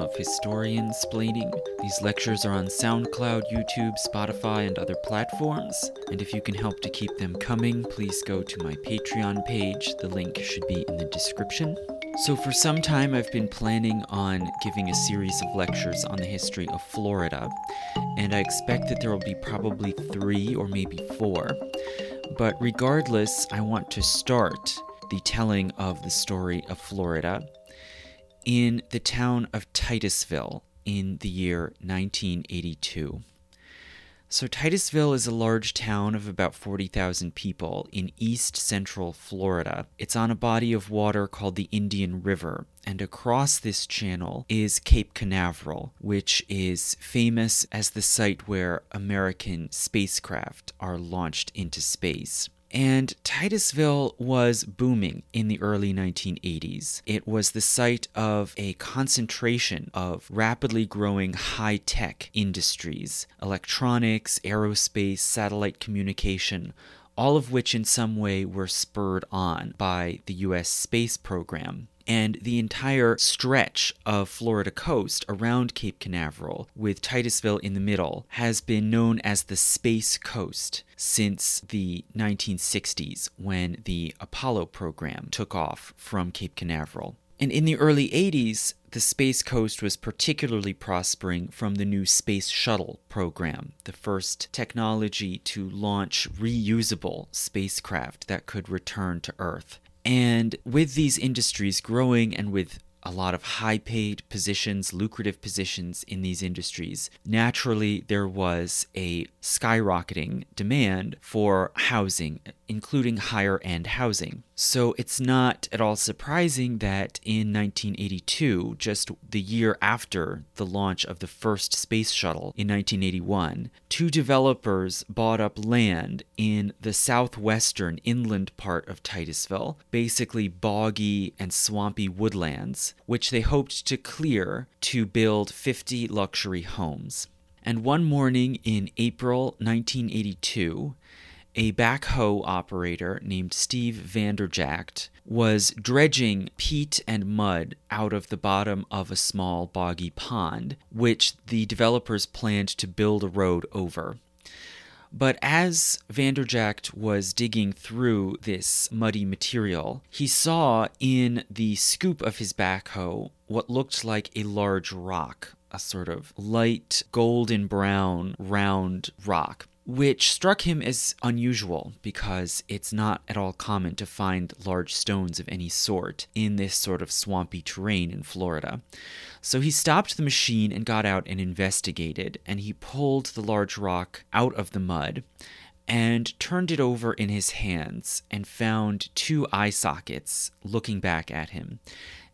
of Historian Splaining. These lectures are on SoundCloud, YouTube, Spotify, and other platforms. And if you can help to keep them coming, please go to my Patreon page. The link should be in the description. So, for some time, I've been planning on giving a series of lectures on the history of Florida, and I expect that there will be probably three or maybe four. But regardless, I want to start the telling of the story of Florida in the town of Titusville in the year 1982. So, Titusville is a large town of about 40,000 people in east central Florida. It's on a body of water called the Indian River, and across this channel is Cape Canaveral, which is famous as the site where American spacecraft are launched into space. And Titusville was booming in the early 1980s. It was the site of a concentration of rapidly growing high tech industries electronics, aerospace, satellite communication, all of which in some way were spurred on by the US space program and the entire stretch of Florida coast around Cape Canaveral, with Titusville in the middle, has been known as the Space Coast since the 1960s when the Apollo program took off from Cape Canaveral. And in the early 80s, the Space Coast was particularly prospering from the new Space Shuttle program, the first technology to launch reusable spacecraft that could return to Earth. And with these industries growing and with a lot of high paid positions, lucrative positions in these industries, naturally there was a skyrocketing demand for housing, including higher end housing. So it's not at all surprising that in 1982, just the year after the launch of the first space shuttle in 1981, two developers bought up land in the southwestern inland part of Titusville, basically boggy and swampy woodlands, which they hoped to clear to build 50 luxury homes. And one morning in April 1982, a backhoe operator named Steve Vanderjagt was dredging peat and mud out of the bottom of a small boggy pond, which the developers planned to build a road over. But as Vanderjagt was digging through this muddy material, he saw in the scoop of his backhoe what looked like a large rock, a sort of light golden brown round rock which struck him as unusual because it's not at all common to find large stones of any sort in this sort of swampy terrain in Florida. So he stopped the machine and got out and investigated, and he pulled the large rock out of the mud and turned it over in his hands and found two eye sockets looking back at him.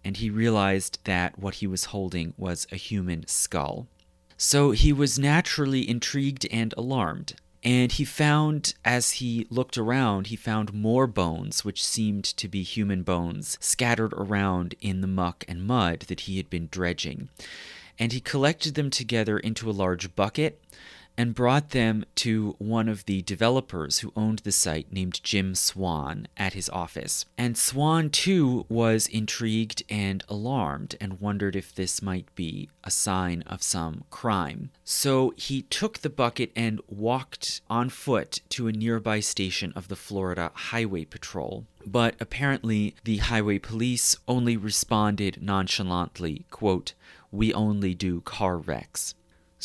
And he realized that what he was holding was a human skull. So he was naturally intrigued and alarmed. And he found, as he looked around, he found more bones, which seemed to be human bones, scattered around in the muck and mud that he had been dredging. And he collected them together into a large bucket and brought them to one of the developers who owned the site named Jim Swan at his office. And Swan, too, was intrigued and alarmed and wondered if this might be a sign of some crime. So he took the bucket and walked on foot to a nearby station of the Florida Highway Patrol. But apparently, the highway police only responded nonchalantly, quote, We only do car wrecks.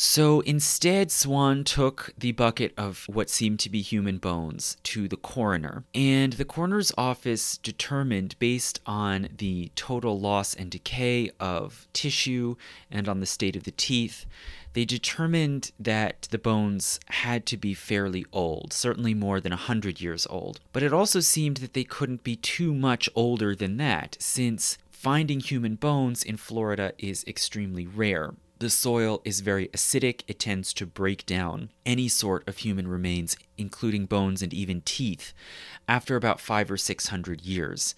So instead, Swan took the bucket of what seemed to be human bones to the coroner, and the coroner's office determined, based on the total loss and decay of tissue and on the state of the teeth, they determined that the bones had to be fairly old, certainly more than a 100 years old. But it also seemed that they couldn't be too much older than that, since finding human bones in Florida is extremely rare. The soil is very acidic, it tends to break down any sort of human remains, including bones and even teeth, after about five or six hundred years.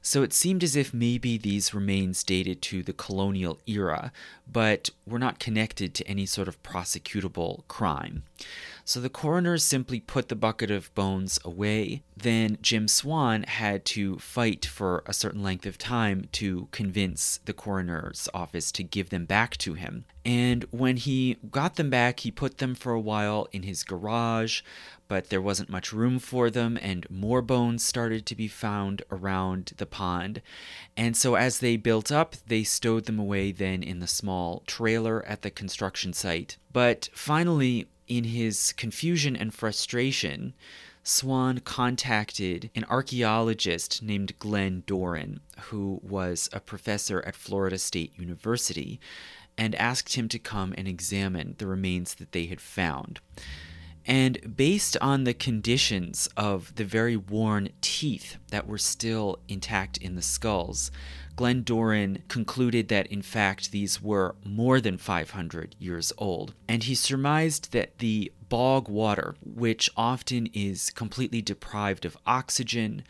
So it seemed as if maybe these remains dated to the colonial era, but were not connected to any sort of prosecutable crime. So the coroner simply put the bucket of bones away. Then Jim Swan had to fight for a certain length of time to convince the coroner's office to give them back to him. And when he got them back, he put them for a while in his garage, but there wasn't much room for them, and more bones started to be found around the pond. And so, as they built up, they stowed them away then in the small trailer at the construction site. But finally, in his confusion and frustration, Swan contacted an archaeologist named Glen Doran, who was a professor at Florida State University, and asked him to come and examine the remains that they had found. And based on the conditions of the very worn teeth that were still intact in the skulls, Glen Doran concluded that in fact these were more than 500 years old. And he surmised that the bog water, which often is completely deprived of oxygen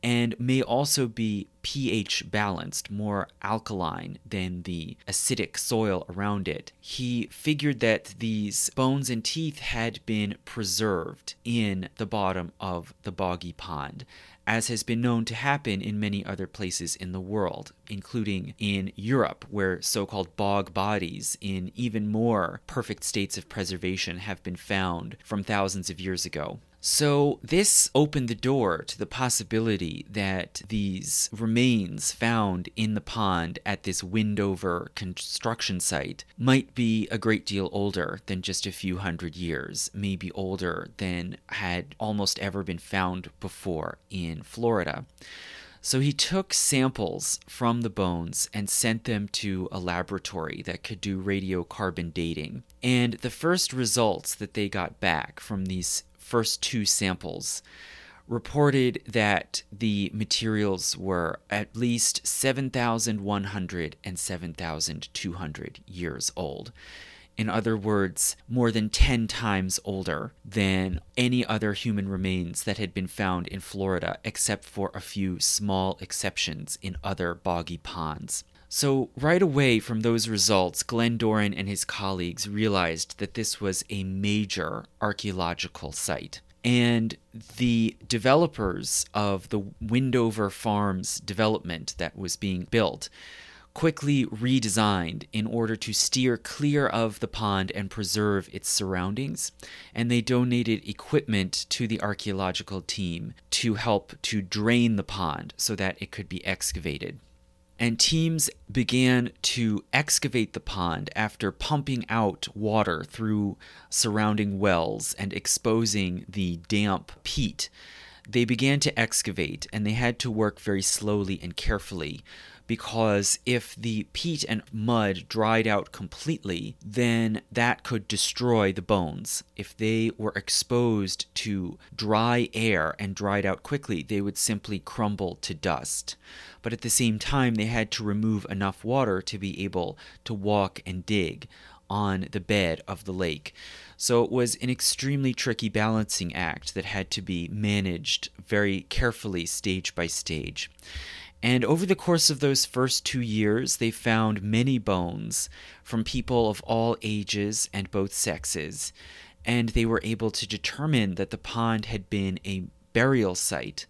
and may also be pH balanced, more alkaline than the acidic soil around it. He figured that these bones and teeth had been preserved in the bottom of the boggy pond, as has been known to happen in many other places in the world, including in Europe, where so called bog bodies in even more perfect states of preservation have been found from thousands of years ago. So, this opened the door to the possibility that these remains found in the pond at this Windover construction site might be a great deal older than just a few hundred years, maybe older than had almost ever been found before in Florida. So he took samples from the bones and sent them to a laboratory that could do radiocarbon dating. And the first results that they got back from these first two samples reported that the materials were at least 7,100 and 7,200 years old. In other words, more than 10 times older than any other human remains that had been found in Florida, except for a few small exceptions in other boggy ponds. So, right away from those results, Glen Doran and his colleagues realized that this was a major archaeological site. And the developers of the Windover Farms development that was being built quickly redesigned in order to steer clear of the pond and preserve its surroundings. And they donated equipment to the archaeological team to help to drain the pond so that it could be excavated and teams began to excavate the pond after pumping out water through surrounding wells and exposing the damp peat. They began to excavate and they had to work very slowly and carefully because if the peat and mud dried out completely, then that could destroy the bones. If they were exposed to dry air and dried out quickly, they would simply crumble to dust. But at the same time, they had to remove enough water to be able to walk and dig on the bed of the lake. So it was an extremely tricky balancing act that had to be managed very carefully, stage by stage. And over the course of those first two years, they found many bones from people of all ages and both sexes. And they were able to determine that the pond had been a burial site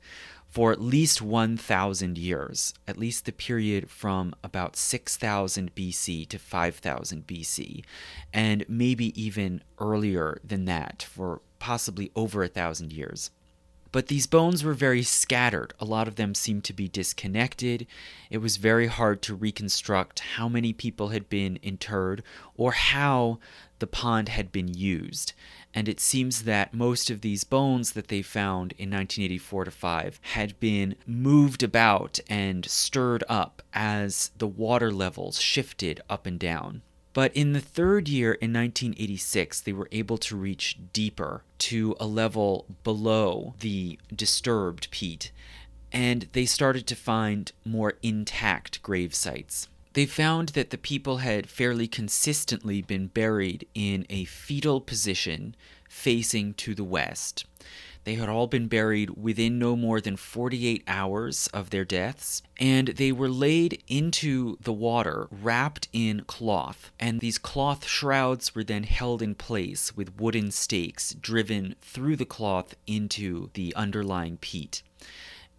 for at least 1,000 years, at least the period from about 6,000 BC to 5,000 BC, and maybe even earlier than that, for possibly over a thousand years. But these bones were very scattered. A lot of them seemed to be disconnected. It was very hard to reconstruct how many people had been interred or how the pond had been used. And it seems that most of these bones that they found in 1984 to 5 had been moved about and stirred up as the water levels shifted up and down. But in the third year, in 1986, they were able to reach deeper to a level below the disturbed peat, and they started to find more intact grave sites. They found that the people had fairly consistently been buried in a fetal position facing to the west. They had all been buried within no more than 48 hours of their deaths, and they were laid into the water wrapped in cloth. And these cloth shrouds were then held in place with wooden stakes driven through the cloth into the underlying peat.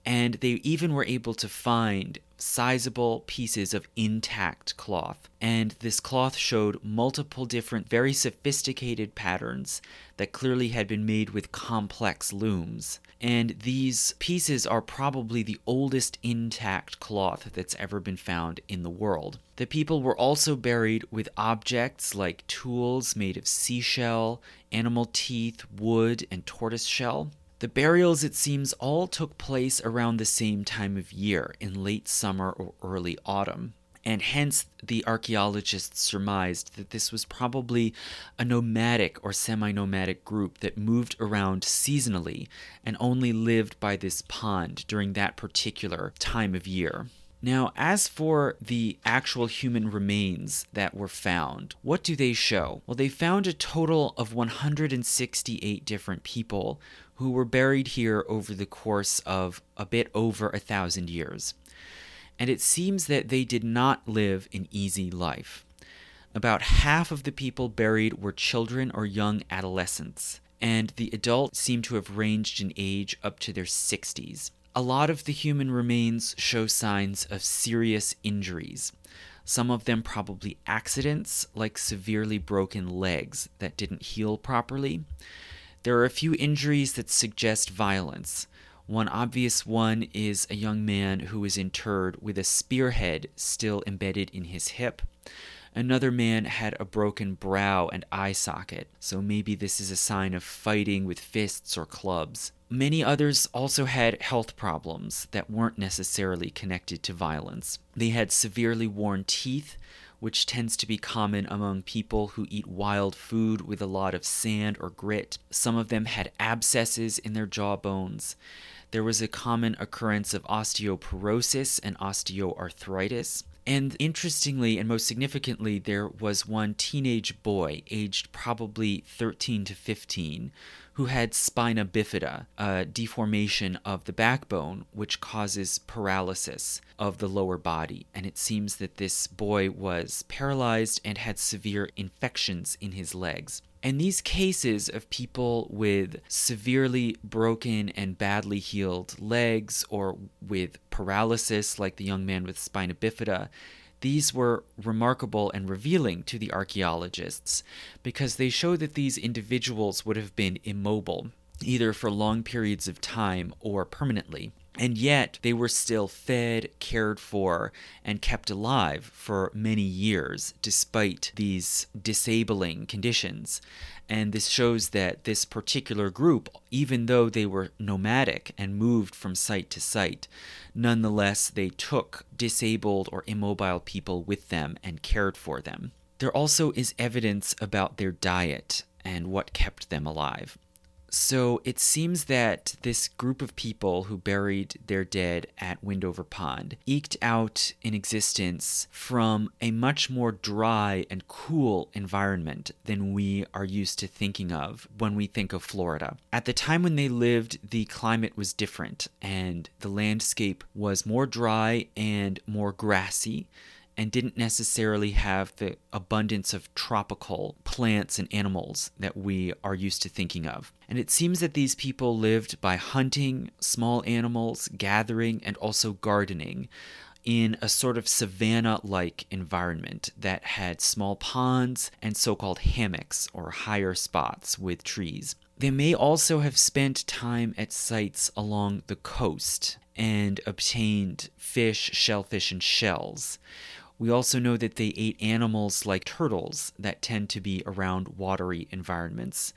And they even were able to find sizable pieces of intact cloth. And this cloth showed multiple different, very sophisticated patterns that clearly had been made with complex looms. And these pieces are probably the oldest intact cloth that's ever been found in the world. The people were also buried with objects like tools made of seashell, animal teeth, wood, and tortoise shell. The burials, it seems, all took place around the same time of year, in late summer or early autumn. And hence, the archaeologists surmised that this was probably a nomadic or semi nomadic group that moved around seasonally and only lived by this pond during that particular time of year. Now, as for the actual human remains that were found, what do they show? Well, they found a total of 168 different people who were buried here over the course of a bit over a thousand years. And it seems that they did not live an easy life. About half of the people buried were children or young adolescents, and the adults seem to have ranged in age up to their 60s. A lot of the human remains show signs of serious injuries. Some of them probably accidents, like severely broken legs that didn't heal properly. There are a few injuries that suggest violence. One obvious one is a young man who is interred with a spearhead still embedded in his hip. Another man had a broken brow and eye socket, so maybe this is a sign of fighting with fists or clubs. Many others also had health problems that weren't necessarily connected to violence. They had severely worn teeth, which tends to be common among people who eat wild food with a lot of sand or grit. Some of them had abscesses in their jawbones. There was a common occurrence of osteoporosis and osteoarthritis. And interestingly, and most significantly, there was one teenage boy, aged probably 13 to 15, who had spina bifida, a deformation of the backbone, which causes paralysis of the lower body. And it seems that this boy was paralyzed and had severe infections in his legs. And these cases of people with severely broken and badly healed legs or with paralysis, like the young man with spina bifida, these were remarkable and revealing to the archaeologists because they show that these individuals would have been immobile, either for long periods of time or permanently. And yet, they were still fed, cared for, and kept alive for many years despite these disabling conditions. And this shows that this particular group, even though they were nomadic and moved from site to site, nonetheless they took disabled or immobile people with them and cared for them. There also is evidence about their diet and what kept them alive. So it seems that this group of people who buried their dead at Windover Pond eked out an existence from a much more dry and cool environment than we are used to thinking of when we think of Florida. At the time when they lived, the climate was different and the landscape was more dry and more grassy and didn't necessarily have the abundance of tropical plants and animals that we are used to thinking of. And it seems that these people lived by hunting small animals, gathering, and also gardening in a sort of savanna like environment that had small ponds and so called hammocks or higher spots with trees. They may also have spent time at sites along the coast and obtained fish, shellfish, and shells. We also know that they ate animals like turtles that tend to be around watery environments.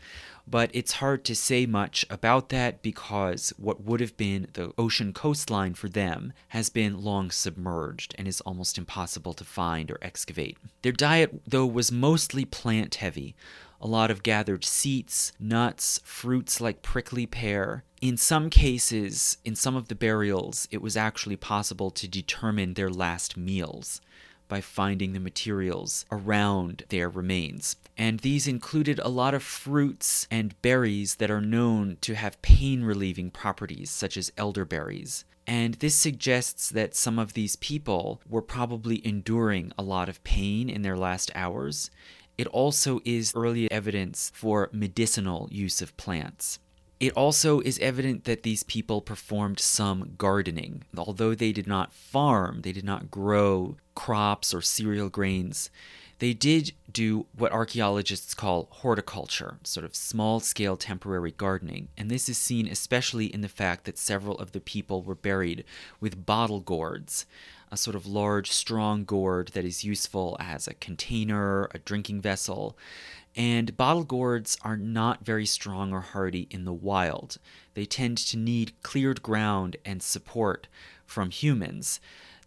But it's hard to say much about that because what would have been the ocean coastline for them has been long submerged and is almost impossible to find or excavate. Their diet, though, was mostly plant heavy. A lot of gathered seeds, nuts, fruits like prickly pear, in some cases, in some of the burials, it was actually possible to determine their last meals by finding the materials around their remains. And these included a lot of fruits and berries that are known to have pain relieving properties, such as elderberries. And this suggests that some of these people were probably enduring a lot of pain in their last hours. It also is early evidence for medicinal use of plants. It also is evident that these people performed some gardening. Although they did not farm, they did not grow crops or cereal grains, they did do what archaeologists call horticulture, sort of small scale temporary gardening. And this is seen especially in the fact that several of the people were buried with bottle gourds, a sort of large, strong gourd that is useful as a container, a drinking vessel. And bottle gourds are not very strong or hardy in the wild. They tend to need cleared ground and support from humans.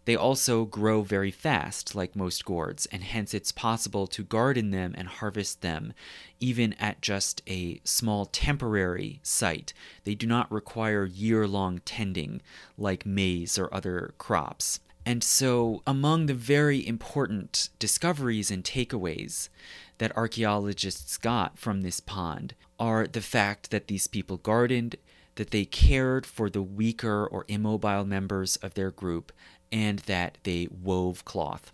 They also grow very fast, like most gourds, and hence it's possible to garden them and harvest them even at just a small temporary site. They do not require year long tending like maize or other crops. And so, among the very important discoveries and takeaways that archaeologists got from this pond are the fact that these people gardened, that they cared for the weaker or immobile members of their group, and that they wove cloth.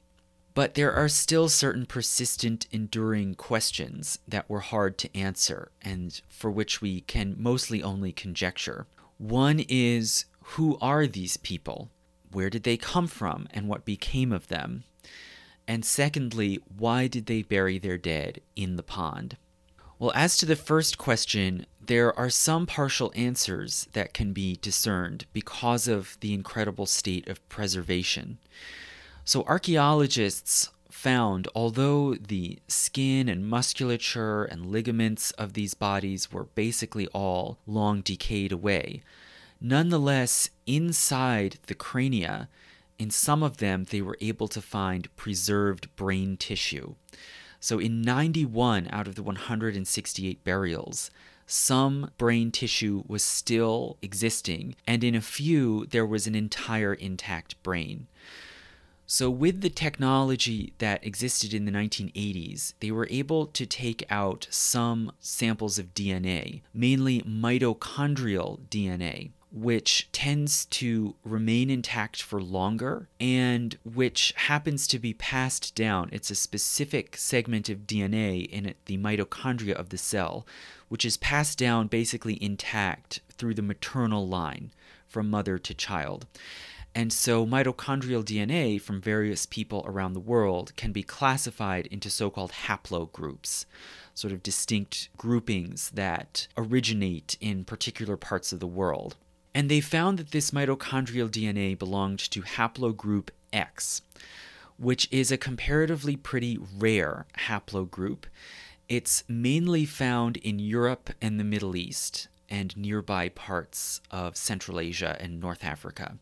But there are still certain persistent, enduring questions that were hard to answer and for which we can mostly only conjecture. One is who are these people? Where did they come from and what became of them? And secondly, why did they bury their dead in the pond? Well, as to the first question, there are some partial answers that can be discerned because of the incredible state of preservation. So, archaeologists found, although the skin and musculature and ligaments of these bodies were basically all long decayed away, nonetheless, inside the crania, in some of them, they were able to find preserved brain tissue. So, in 91 out of the 168 burials, some brain tissue was still existing, and in a few, there was an entire intact brain. So, with the technology that existed in the 1980s, they were able to take out some samples of DNA, mainly mitochondrial DNA which tends to remain intact for longer and which happens to be passed down. It's a specific segment of DNA in the mitochondria of the cell, which is passed down basically intact through the maternal line from mother to child. And so, mitochondrial DNA from various people around the world can be classified into so called haplogroups, sort of distinct groupings that originate in particular parts of the world. And they found that this mitochondrial DNA belonged to haplogroup X, which is a comparatively pretty rare haplogroup. It's mainly found in Europe and the Middle East and nearby parts of Central Asia and North Africa.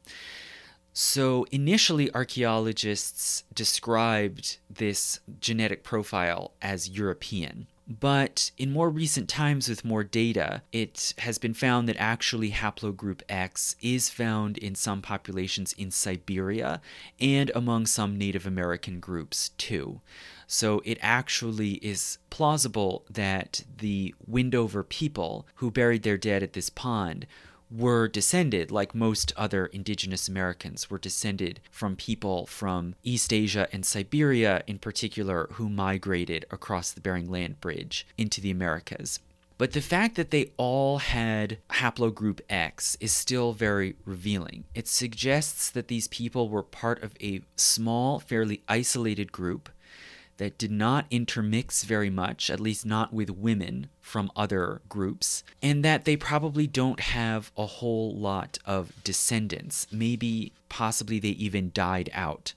So, initially, archaeologists described this genetic profile as European. But in more recent times, with more data, it has been found that actually haplogroup X is found in some populations in Siberia and among some Native American groups too. So it actually is plausible that the Windover people who buried their dead at this pond were descended, like most other indigenous Americans, were descended from people from East Asia and Siberia in particular who migrated across the Bering Land Bridge into the Americas. But the fact that they all had haplogroup X is still very revealing. It suggests that these people were part of a small, fairly isolated group that did not intermix very much, at least not with women from other groups, and that they probably don't have a whole lot of descendants. Maybe, possibly, they even died out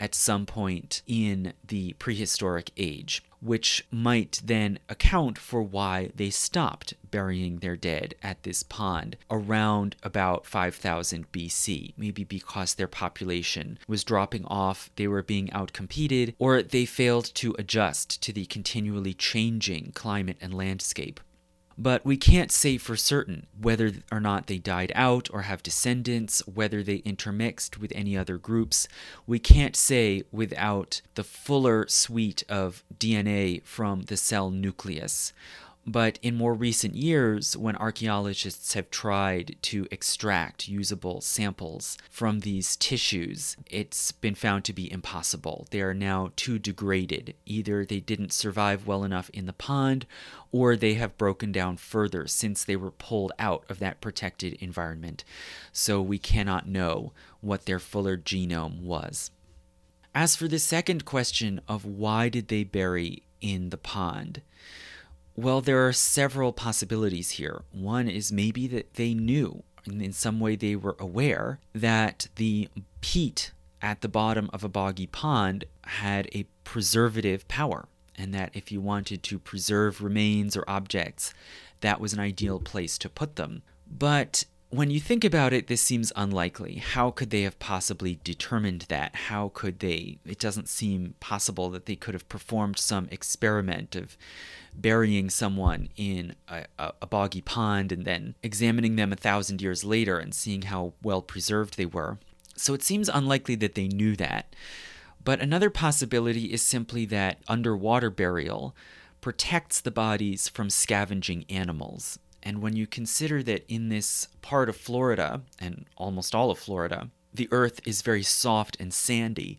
at some point in the prehistoric age which might then account for why they stopped burying their dead at this pond around about 5000 BC. Maybe because their population was dropping off, they were being outcompeted, or they failed to adjust to the continually changing climate and landscape. But we can't say for certain whether or not they died out or have descendants, whether they intermixed with any other groups. We can't say without the fuller suite of DNA from the cell nucleus. But in more recent years, when archaeologists have tried to extract usable samples from these tissues, it's been found to be impossible. They are now too degraded. Either they didn't survive well enough in the pond, or they have broken down further since they were pulled out of that protected environment. So we cannot know what their fuller genome was. As for the second question of why did they bury in the pond? Well, there are several possibilities here. One is maybe that they knew, in some way they were aware, that the peat at the bottom of a boggy pond had a preservative power, and that if you wanted to preserve remains or objects, that was an ideal place to put them. But when you think about it, this seems unlikely. How could they have possibly determined that? How could they? It doesn't seem possible that they could have performed some experiment of burying someone in a, a, boggy pond and then examining them a thousand years later and seeing how well preserved they were. So it seems unlikely that they knew that. But another possibility is simply that underwater burial protects the bodies from scavenging animals. And when you consider that in this part of Florida, and almost all of Florida, the earth is very soft and sandy,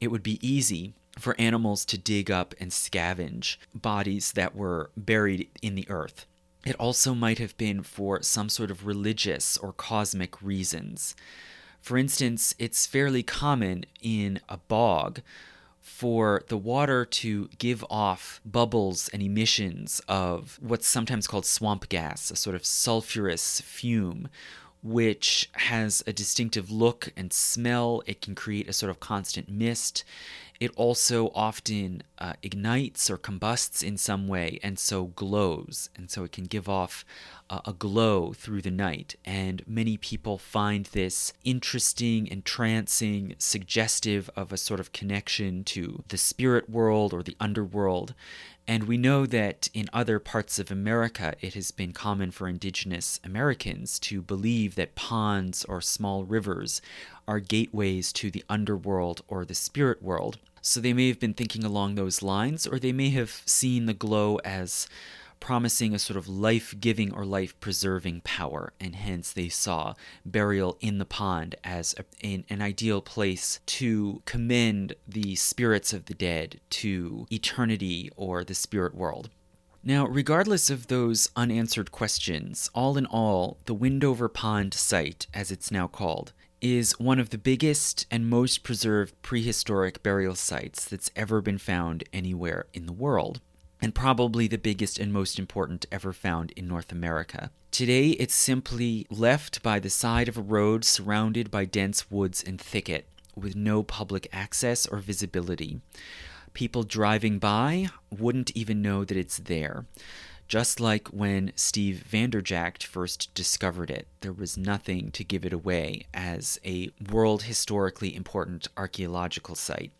it would be easy for animals to dig up and scavenge bodies that were buried in the earth. It also might have been for some sort of religious or cosmic reasons. For instance, it's fairly common in a bog for the water to give off bubbles and emissions of what's sometimes called swamp gas, a sort of sulfurous fume, which has a distinctive look and smell. It can create a sort of constant mist. It also often uh, ignites or combusts in some way and so glows. And so it can give off a glow through the night. And many people find this interesting, entrancing, suggestive of a sort of connection to the spirit world or the underworld. And we know that in other parts of America, it has been common for indigenous Americans to believe that ponds or small rivers are gateways to the underworld or the spirit world. So they may have been thinking along those lines, or they may have seen the glow as promising a sort of life giving or life preserving power, and hence they saw burial in the pond as a, an, an ideal place to commend the spirits of the dead to eternity or the spirit world. Now, regardless of those unanswered questions, all in all, the Windover Pond site, as it's now called, is one of the biggest and most preserved prehistoric burial sites that's ever been found anywhere in the world, and probably the biggest and most important ever found in North America. Today, it's simply left by the side of a road surrounded by dense woods and thicket, with no public access or visibility. People driving by wouldn't even know that it's there. Just like when Steve Vanderjagt first discovered it, there was nothing to give it away as a world historically important archaeological site.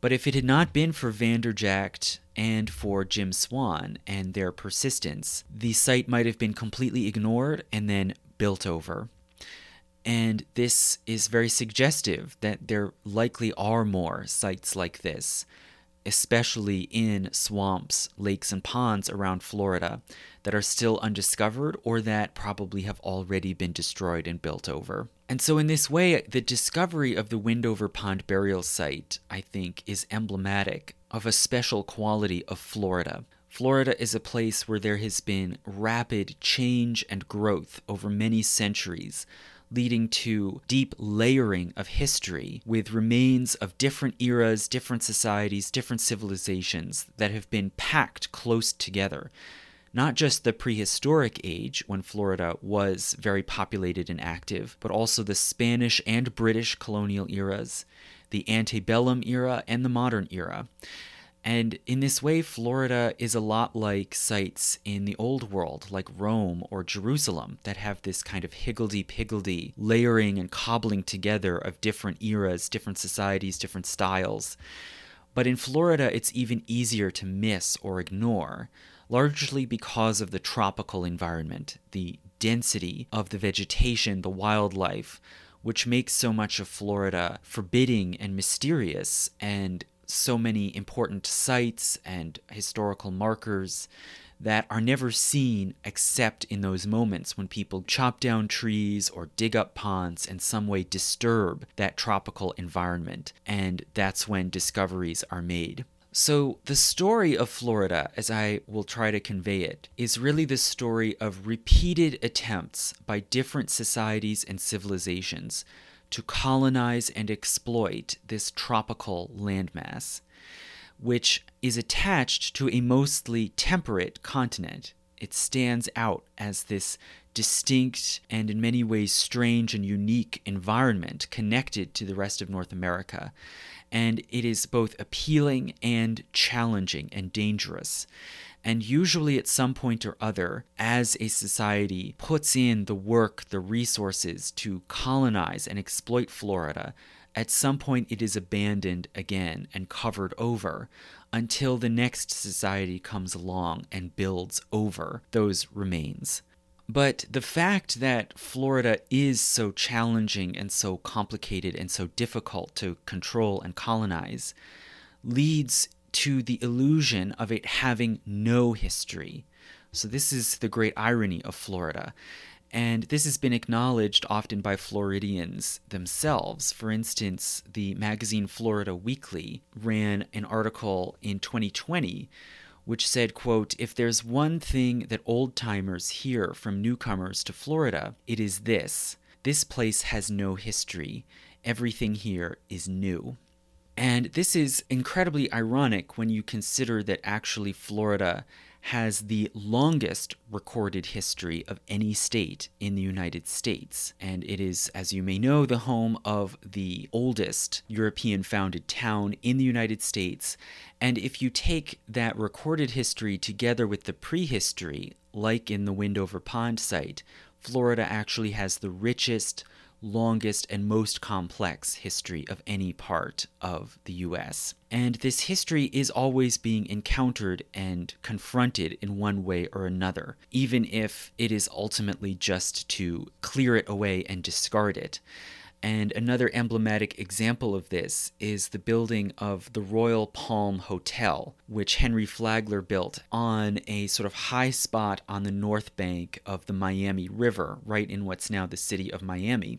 But if it had not been for Vanderjagt and for Jim Swan and their persistence, the site might have been completely ignored and then built over. And this is very suggestive that there likely are more sites like this especially in swamps, lakes, and ponds around Florida that are still undiscovered or that probably have already been destroyed and built over. And so, in this way, the discovery of the Windover Pond burial site, I think, is emblematic of a special quality of Florida. Florida is a place where there has been rapid change and growth over many centuries leading to deep layering of history with remains of different eras, different societies, different civilizations that have been packed close together. Not just the prehistoric age, when Florida was very populated and active, but also the Spanish and British colonial eras, the antebellum era, and the modern era. And in this way, Florida is a lot like sites in the old world, like Rome or Jerusalem, that have this kind of higgledy piggledy layering and cobbling together of different eras, different societies, different styles. But in Florida, it's even easier to miss or ignore. Largely because of the tropical environment, the density of the vegetation, the wildlife, which makes so much of Florida forbidding and mysterious, and so many important sites and historical markers that are never seen except in those moments when people chop down trees or dig up ponds and some way disturb that tropical environment. And that's when discoveries are made. So, the story of Florida, as I will try to convey it, is really the story of repeated attempts by different societies and civilizations to colonize and exploit this tropical landmass which is attached to a mostly temperate continent. It stands out as this distinct and in many ways strange and unique environment connected to the rest of North America. And it is both appealing and challenging and dangerous. And usually, at some point or other, as a society puts in the work, the resources to colonize and exploit Florida, at some point it is abandoned again and covered over until the next society comes along and builds over those remains. But the fact that Florida is so challenging and so complicated and so difficult to control and colonize leads to the illusion of it having no history. So, this is the great irony of Florida. And this has been acknowledged often by Floridians themselves. For instance, the magazine Florida Weekly ran an article in 2020 which said, quote, if there's one thing that old timers hear from newcomers to Florida, it is this. This place has no history. Everything here is new. And this is incredibly ironic when you consider that actually Florida has the longest recorded history of any state in the United States. And it is, as you may know, the home of the oldest European founded town in the United States. And if you take that recorded history together with the prehistory, like in the Windover Pond site, Florida actually has the richest longest and most complex history of any part of the US. And this history is always being encountered and confronted in one way or another, even if it is ultimately just to clear it away and discard it. And another emblematic example of this is the building of the Royal Palm Hotel, which Henry Flagler built on a sort of high spot on the north bank of the Miami River, right in what's now the city of Miami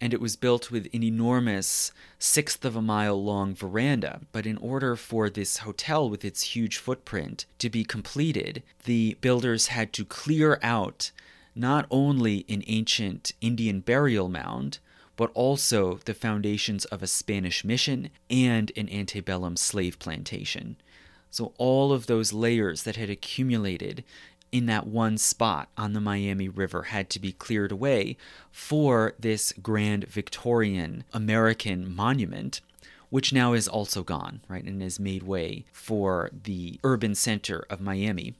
and it was built with an enormous sixth of a mile long veranda. But in order for this hotel with its huge footprint to be completed, the builders had to clear out not only an ancient Indian burial mound, but also the foundations of a Spanish mission and an antebellum slave plantation. So, all of those layers that had accumulated in that one spot on the Miami River had to be cleared away for this grand Victorian American monument, which now is also gone, right, and has made way for the urban center of Miami.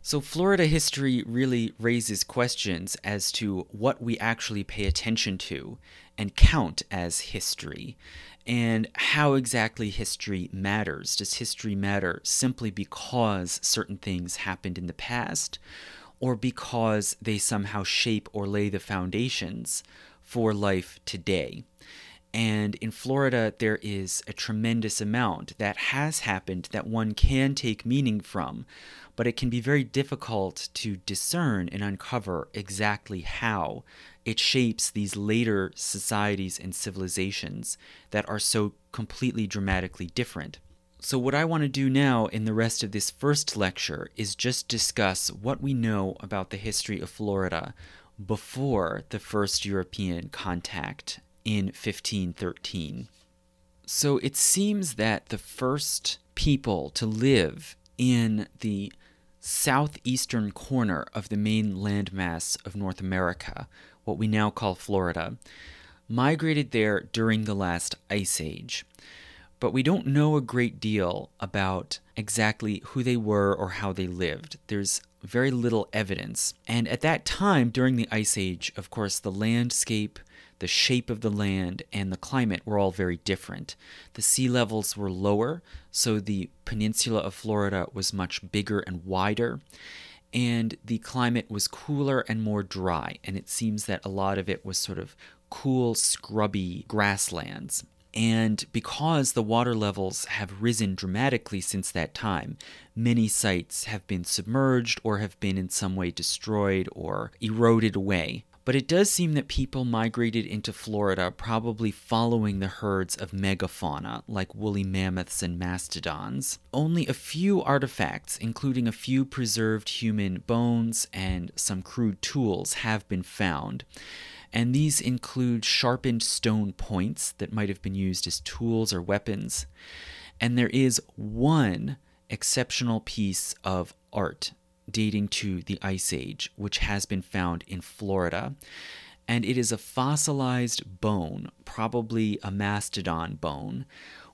So, Florida history really raises questions as to what we actually pay attention to and count as history and how exactly history matters. Does history matter simply because certain things happened in the past, or because they somehow shape or lay the foundations for life today? And in Florida, there is a tremendous amount that has happened that one can take meaning from, but it can be very difficult to discern and uncover exactly how it shapes these later societies and civilizations that are so completely dramatically different. So, what I want to do now in the rest of this first lecture is just discuss what we know about the history of Florida before the first European contact in 1513. So, it seems that the first people to live in the southeastern corner of the main landmass of North America what we now call Florida, migrated there during the last ice age. But we don't know a great deal about exactly who they were or how they lived. There's very little evidence. And at that time, during the Ice Age, of course, the landscape, the shape of the land, and the climate were all very different. The sea levels were lower, so the peninsula of Florida was much bigger and wider. And the climate was cooler and more dry, and it seems that a lot of it was sort of cool, scrubby grasslands. And because the water levels have risen dramatically since that time, many sites have been submerged or have been in some way destroyed or eroded away. But it does seem that people migrated into Florida probably following the herds of megafauna like woolly mammoths and mastodons. Only a few artifacts, including a few preserved human bones and some crude tools, have been found and these include sharpened stone points that might have been used as tools or weapons. And there is one exceptional piece of art dating to the Ice Age, which has been found in Florida. And it is a fossilized bone, probably a mastodon bone,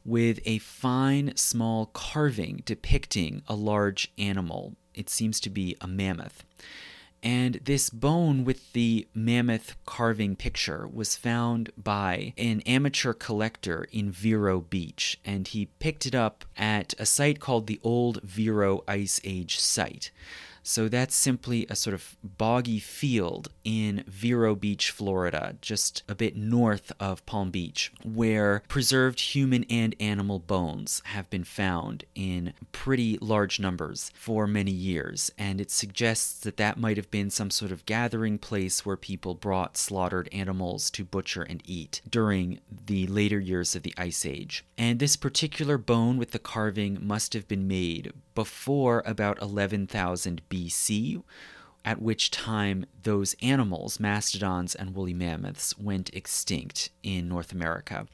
with a fine small carving depicting a large animal. It seems to be a mammoth. And this bone with the mammoth carving picture was found by an amateur collector in Vero Beach, and he picked it up at a site called the Old Vero Ice Age Site. So that's simply a sort of boggy field in Vero Beach, Florida, just a bit north of Palm Beach, where preserved human and animal bones have been found in pretty large numbers for many years. And it suggests that that might have been some sort of gathering place where people brought slaughtered animals to butcher and eat during the later years of the Ice Age. And this particular bone with the carving must have been made before about 11,000 BC, at which time those animals, mastodons and woolly mammoths, went extinct in North America.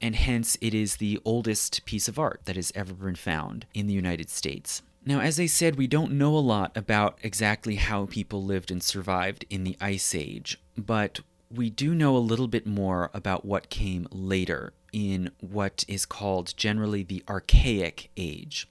And hence, it is the oldest piece of art that has ever been found in the United States. Now, as I said, we don't know a lot about exactly how people lived and survived in the Ice Age, but we do know a little bit more about what came later in what is called generally the Archaic Age.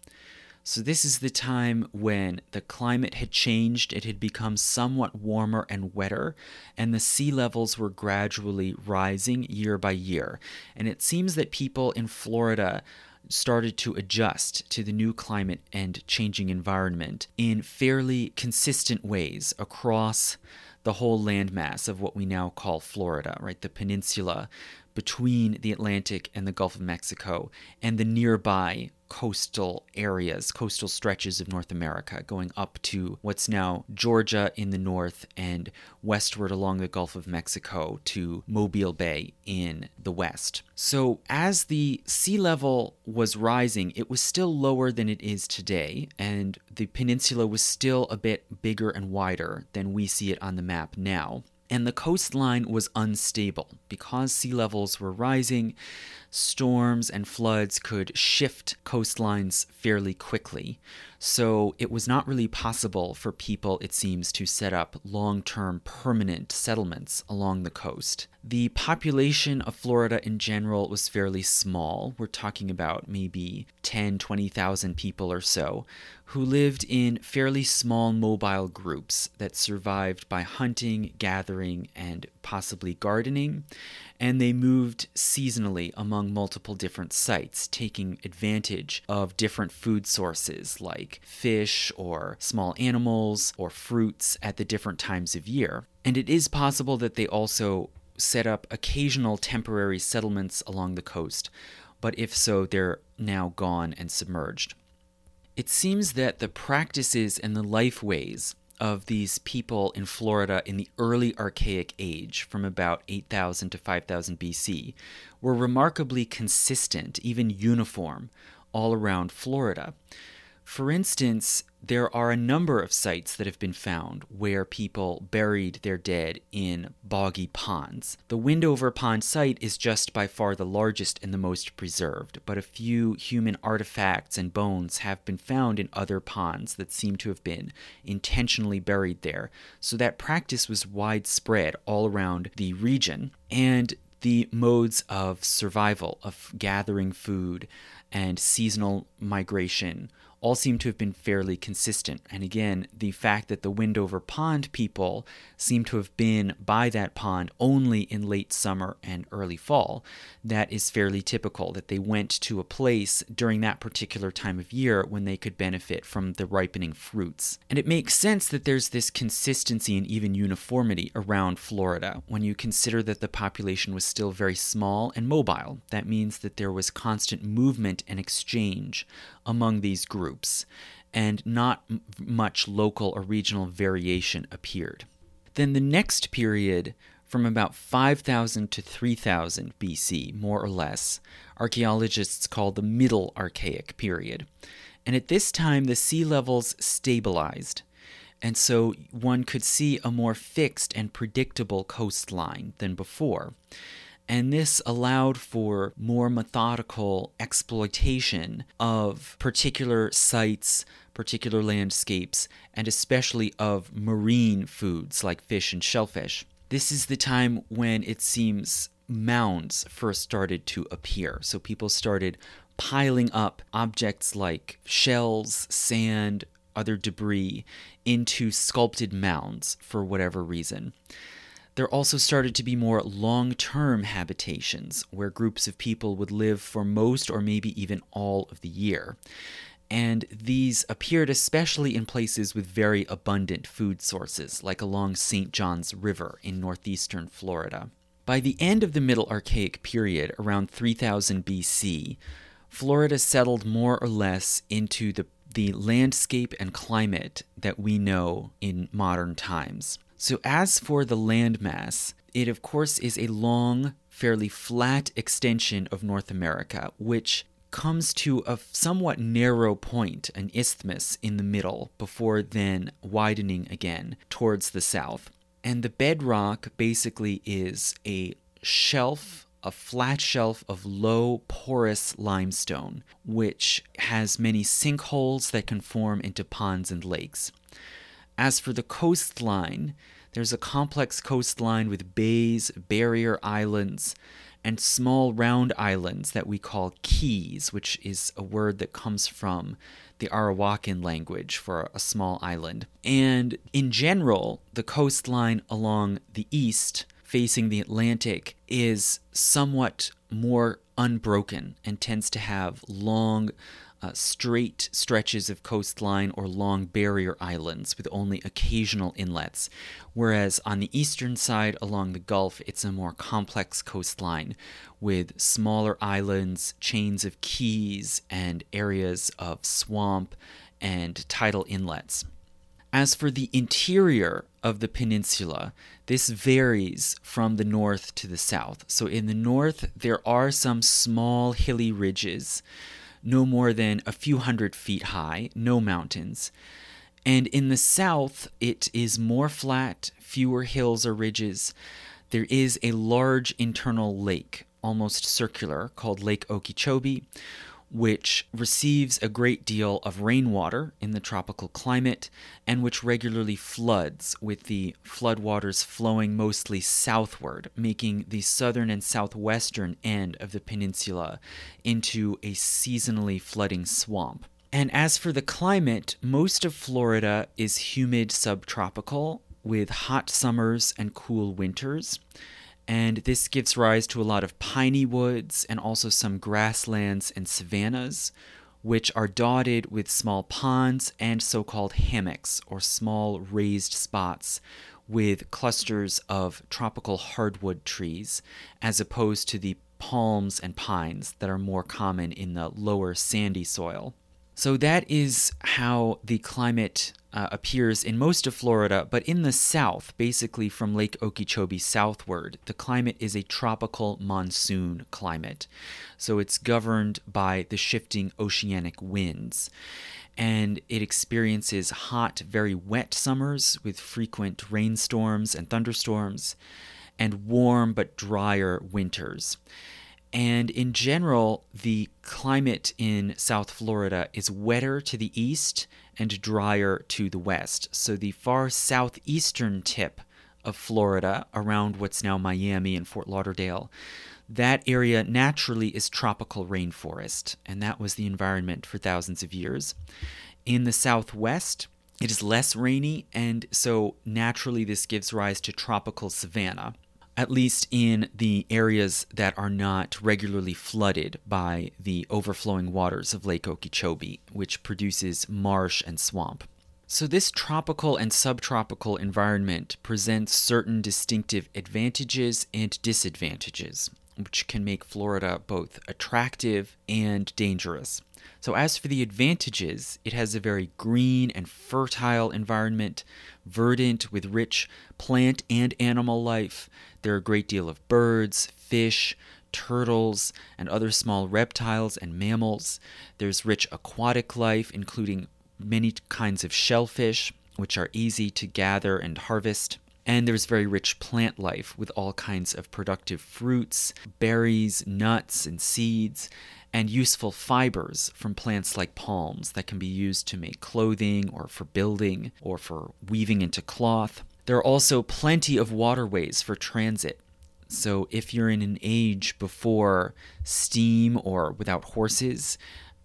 So, this is the time when the climate had changed, it had become somewhat warmer and wetter, and the sea levels were gradually rising year by year. And it seems that people in Florida started to adjust to the new climate and changing environment in fairly consistent ways across the whole landmass of what we now call Florida, right? The peninsula between the Atlantic and the Gulf of Mexico and the nearby coastal areas, coastal stretches of North America, going up to what's now Georgia in the north and westward along the Gulf of Mexico to Mobile Bay in the west. So, as the sea level was rising, it was still lower than it is today, and the peninsula was still a bit bigger and wider than we see it on the map now and the coastline was unstable. Because sea levels were rising, storms and floods could shift coastlines fairly quickly. So it was not really possible for people, it seems, to set up long term permanent settlements along the coast. The population of Florida in general was fairly small. We're talking about maybe 10, 20,000 people or so, who lived in fairly small mobile groups that survived by hunting, gathering, and possibly gardening. And they moved seasonally among multiple different sites, taking advantage of different food sources like fish or small animals or fruits at the different times of year. And it is possible that they also set up occasional temporary settlements along the coast, but if so, they're now gone and submerged. It seems that the practices and the life ways of these people in Florida in the early Archaic Age, from about 8000 to 5000 BC, were remarkably consistent, even uniform, all around Florida. For instance, there are a number of sites that have been found where people buried their dead in boggy ponds. The Windover Pond site is just by far the largest and the most preserved, but a few human artifacts and bones have been found in other ponds that seem to have been intentionally buried there. So that practice was widespread all around the region. And the modes of survival, of gathering food and seasonal migration, all seem to have been fairly consistent. And again, the fact that the Windover Pond people seem to have been by that pond only in late summer and early fall, that is fairly typical that they went to a place during that particular time of year when they could benefit from the ripening fruits. And it makes sense that there's this consistency and even uniformity around Florida when you consider that the population was still very small and mobile. That means that there was constant movement and exchange among these groups, and not m- much local or regional variation appeared. Then the next period, from about 5000 to 3000 BC, more or less, archaeologists call the Middle Archaic period. And at this time, the sea levels stabilized. And so one could see a more fixed and predictable coastline than before. And this allowed for more methodical exploitation of particular sites, particular landscapes, and especially of marine foods like fish and shellfish. This is the time when it seems mounds first started to appear. So people started piling up objects like shells, sand, other debris into sculpted mounds for whatever reason. There also started to be more long term habitations where groups of people would live for most or maybe even all of the year. And these appeared especially in places with very abundant food sources, like along St. John's River in northeastern Florida. By the end of the Middle Archaic period, around 3000 BC, Florida settled more or less into the, the landscape and climate that we know in modern times. So, as for the landmass, it of course is a long, fairly flat extension of North America, which comes to a somewhat narrow point, an isthmus in the middle, before then widening again towards the south. And the bedrock basically is a shelf, a flat shelf of low porous limestone, which has many sinkholes that can form into ponds and lakes. As for the coastline, there's a complex coastline with bays, barrier islands, and small round islands that we call keys, which is a word that comes from the Arawakan language for a small island. And in general, the coastline along the east, facing the Atlantic, is somewhat more unbroken and tends to have long, uh, straight stretches of coastline or long barrier islands with only occasional inlets, whereas on the eastern side along the Gulf, it's a more complex coastline with smaller islands, chains of keys, and areas of swamp and tidal inlets. As for the interior of the peninsula, this varies from the north to the south. So, in the north, there are some small hilly ridges no more than a few hundred feet high, no mountains. And in the south, it is more flat, fewer hills or ridges. There is a large internal lake, almost circular, called Lake Okeechobee, which receives a great deal of rainwater in the tropical climate and which regularly floods, with the floodwaters flowing mostly southward, making the southern and southwestern end of the peninsula into a seasonally flooding swamp. And as for the climate, most of Florida is humid subtropical with hot summers and cool winters and this gives rise to a lot of piney woods and also some grasslands and savannas, which are dotted with small ponds and so called hammocks or small raised spots with clusters of tropical hardwood trees, as opposed to the palms and pines that are more common in the lower sandy soil. So that is how the climate uh, appears in most of Florida, but in the south, basically from Lake Okeechobee southward, the climate is a tropical monsoon climate. So it's governed by the shifting oceanic winds. And it experiences hot, very wet summers with frequent rainstorms and thunderstorms, and warm but drier winters. And in general, the climate in South Florida is wetter to the east and drier to the west. So the far southeastern tip of Florida, around what's now Miami and Fort Lauderdale, that area naturally is tropical rainforest, and that was the environment for thousands of years. In the southwest, it is less rainy, and so naturally this gives rise to tropical savanna, at least in the areas that are not regularly flooded by the overflowing waters of Lake Okeechobee, which produces marsh and swamp. So, this tropical and subtropical environment presents certain distinctive advantages and disadvantages, which can make Florida both attractive and dangerous. So, as for the advantages, it has a very green and fertile environment, verdant with rich plant and animal life. There are a great deal of birds, fish, turtles, and other small reptiles and mammals. There's rich aquatic life, including many kinds of shellfish, which are easy to gather and harvest. And there's very rich plant life with all kinds of productive fruits, berries, nuts, and seeds, and useful fibers from plants like palms that can be used to make clothing or for building or for weaving into cloth. There are also plenty of waterways for transit. So, if you're in an age before steam or without horses,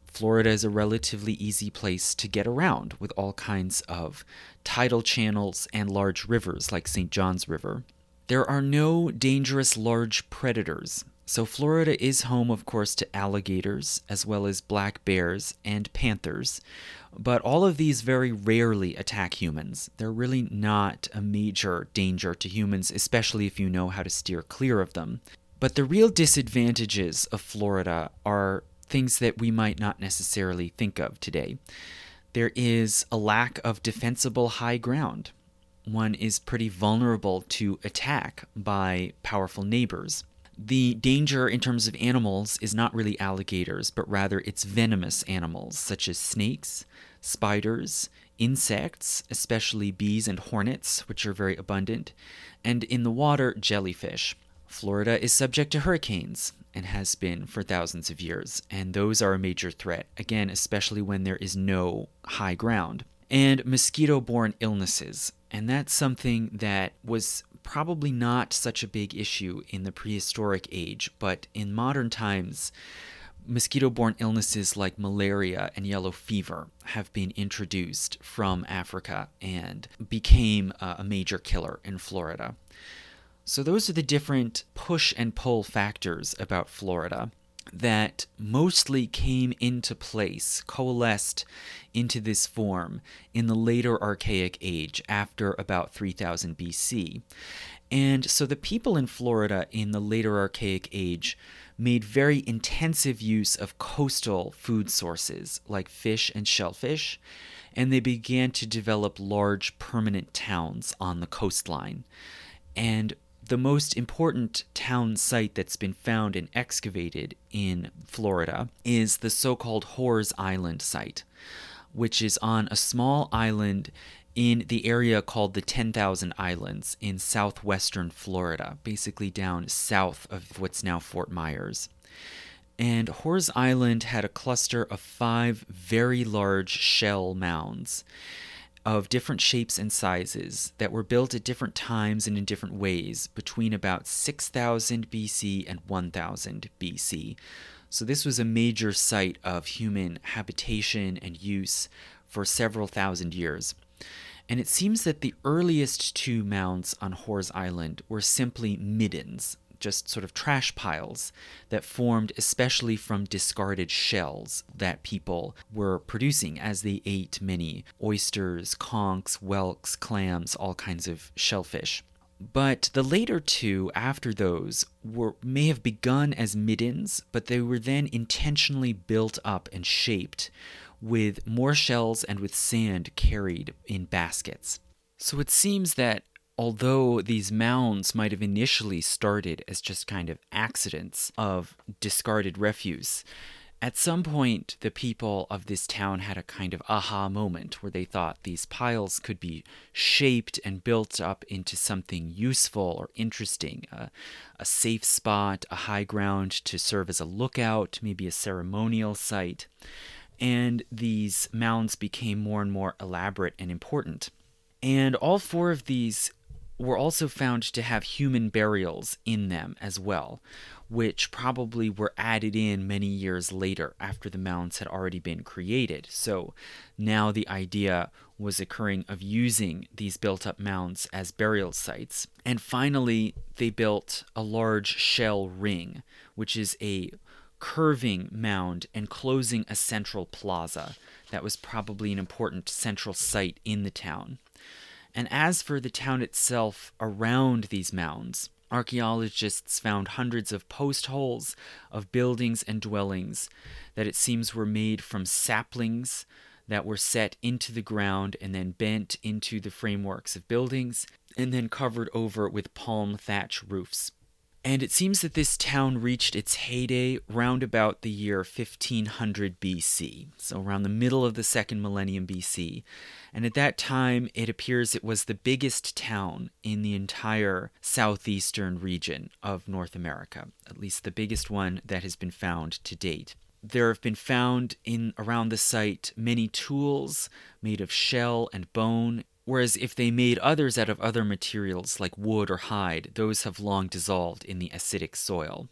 Florida is a relatively easy place to get around with all kinds of tidal channels and large rivers like St. John's River. There are no dangerous large predators. So, Florida is home, of course, to alligators, as well as black bears and panthers. But all of these very rarely attack humans. They're really not a major danger to humans, especially if you know how to steer clear of them. But the real disadvantages of Florida are things that we might not necessarily think of today. There is a lack of defensible high ground. One is pretty vulnerable to attack by powerful neighbors. The danger in terms of animals is not really alligators, but rather it's venomous animals such as snakes, spiders, insects, especially bees and hornets, which are very abundant, and in the water, jellyfish. Florida is subject to hurricanes and has been for thousands of years, and those are a major threat, again, especially when there is no high ground. And mosquito borne illnesses, and that's something that was probably not such a big issue in the prehistoric age, but in modern times, mosquito borne illnesses like malaria and yellow fever have been introduced from Africa and became a major killer in Florida. So, those are the different push and pull factors about Florida that mostly came into place, coalesced into this form in the later Archaic Age after about 3000 BC. And so the people in Florida in the later Archaic Age made very intensive use of coastal food sources like fish and shellfish, and they began to develop large permanent towns on the coastline. And the most important town site that's been found and excavated in Florida is the so called Horr's Island site, which is on a small island in the area called the 10,000 Islands in southwestern Florida, basically down south of what's now Fort Myers. And Horr's Island had a cluster of five very large shell mounds of different shapes and sizes that were built at different times and in different ways between about 6000 BC and 1000 BC. So, this was a major site of human habitation and use for several thousand years. And it seems that the earliest two mounds on Horr's Island were simply middens, just sort of trash piles that formed especially from discarded shells that people were producing as they ate many oysters, conchs, whelks, clams, all kinds of shellfish. But the later two after those were may have begun as middens, but they were then intentionally built up and shaped with more shells and with sand carried in baskets. So it seems that although these mounds might have initially started as just kind of accidents of discarded refuse, at some point the people of this town had a kind of aha moment where they thought these piles could be shaped and built up into something useful or interesting a, a safe spot, a high ground to serve as a lookout, maybe a ceremonial site. And these mounds became more and more elaborate and important. And all four of these were also found to have human burials in them as well, which probably were added in many years later after the mounds had already been created. So now the idea was occurring of using these built up mounds as burial sites. And finally, they built a large shell ring, which is a curving mound enclosing a central plaza. That was probably an important central site in the town. And as for the town itself around these mounds, archaeologists found hundreds of post holes of buildings and dwellings that it seems were made from saplings that were set into the ground and then bent into the frameworks of buildings and then covered over with palm thatch roofs. And it seems that this town reached its heyday round about the year 1500 BC, so around the middle of the second millennium BC. And at that time, it appears it was the biggest town in the entire southeastern region of North America, at least the biggest one that has been found to date. There have been found in around the site many tools made of shell and bone Whereas if they made others out of other materials like wood or hide, those have long dissolved in the acidic soil.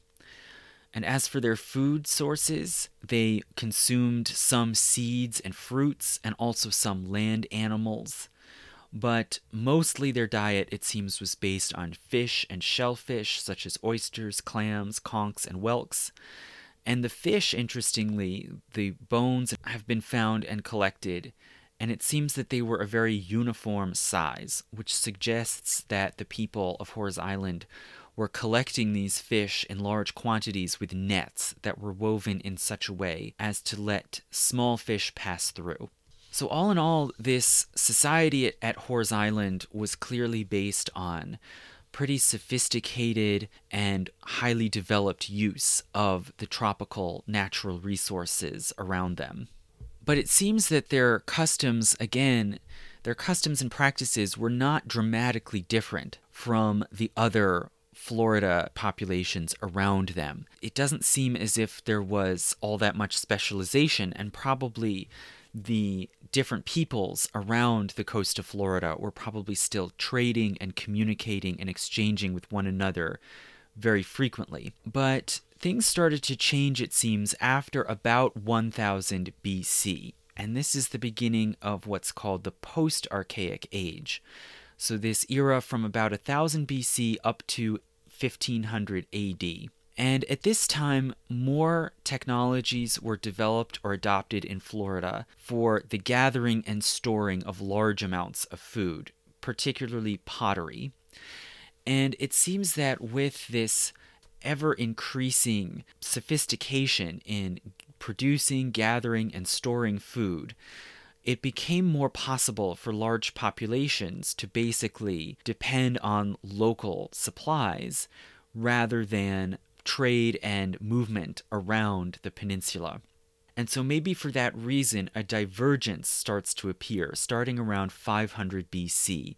And as for their food sources, they consumed some seeds and fruits and also some land animals. But mostly their diet, it seems, was based on fish and shellfish, such as oysters, clams, conchs, and whelks. And the fish, interestingly, the bones have been found and collected and it seems that they were a very uniform size, which suggests that the people of Horr's Island were collecting these fish in large quantities with nets that were woven in such a way as to let small fish pass through. So, all in all, this society at, Horr's Island was clearly based on pretty sophisticated and highly developed use of the tropical natural resources around them. But it seems that their customs, again, their customs and practices were not dramatically different from the other Florida populations around them. It doesn't seem as if there was all that much specialization, and probably the different peoples around the coast of Florida were probably still trading and communicating and exchanging with one another very frequently. But things started to change, it seems, after about 1000 BC. And this is the beginning of what's called the post Archaic Age. So, this era from about 1000 BC up to 1500 AD. And at this time, more technologies were developed or adopted in Florida for the gathering and storing of large amounts of food, particularly pottery. And it seems that with this ever increasing sophistication in producing, gathering, and storing food, it became more possible for large populations to basically depend on local supplies rather than trade and movement around the peninsula. And so, maybe for that reason, a divergence starts to appear starting around 500 BC,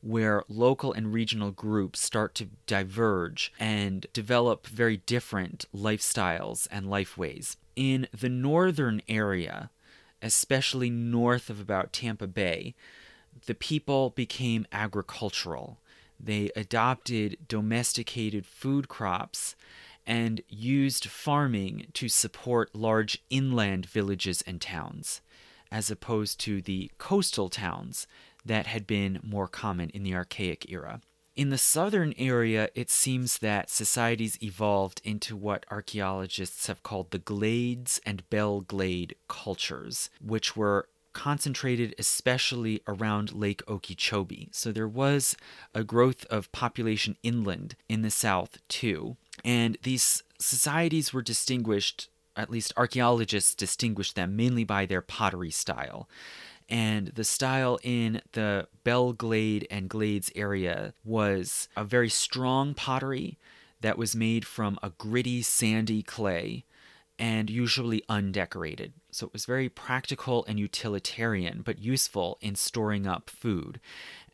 where local and regional groups start to diverge and develop very different lifestyles and lifeways. In the northern area, especially north of about Tampa Bay, the people became agricultural. They adopted domesticated food crops and used farming to support large inland villages and towns, as opposed to the coastal towns that had been more common in the Archaic era. In the southern area, it seems that societies evolved into what archaeologists have called the Glades and Belle Glade cultures, which were concentrated especially around Lake Okeechobee. So there was a growth of population inland in the south too. And these societies were distinguished, at least archaeologists distinguished them mainly by their pottery style and the style in the Belle Glade and Glades area was a very strong pottery that was made from a gritty, sandy clay and usually undecorated. So it was very practical and utilitarian, but useful in storing up food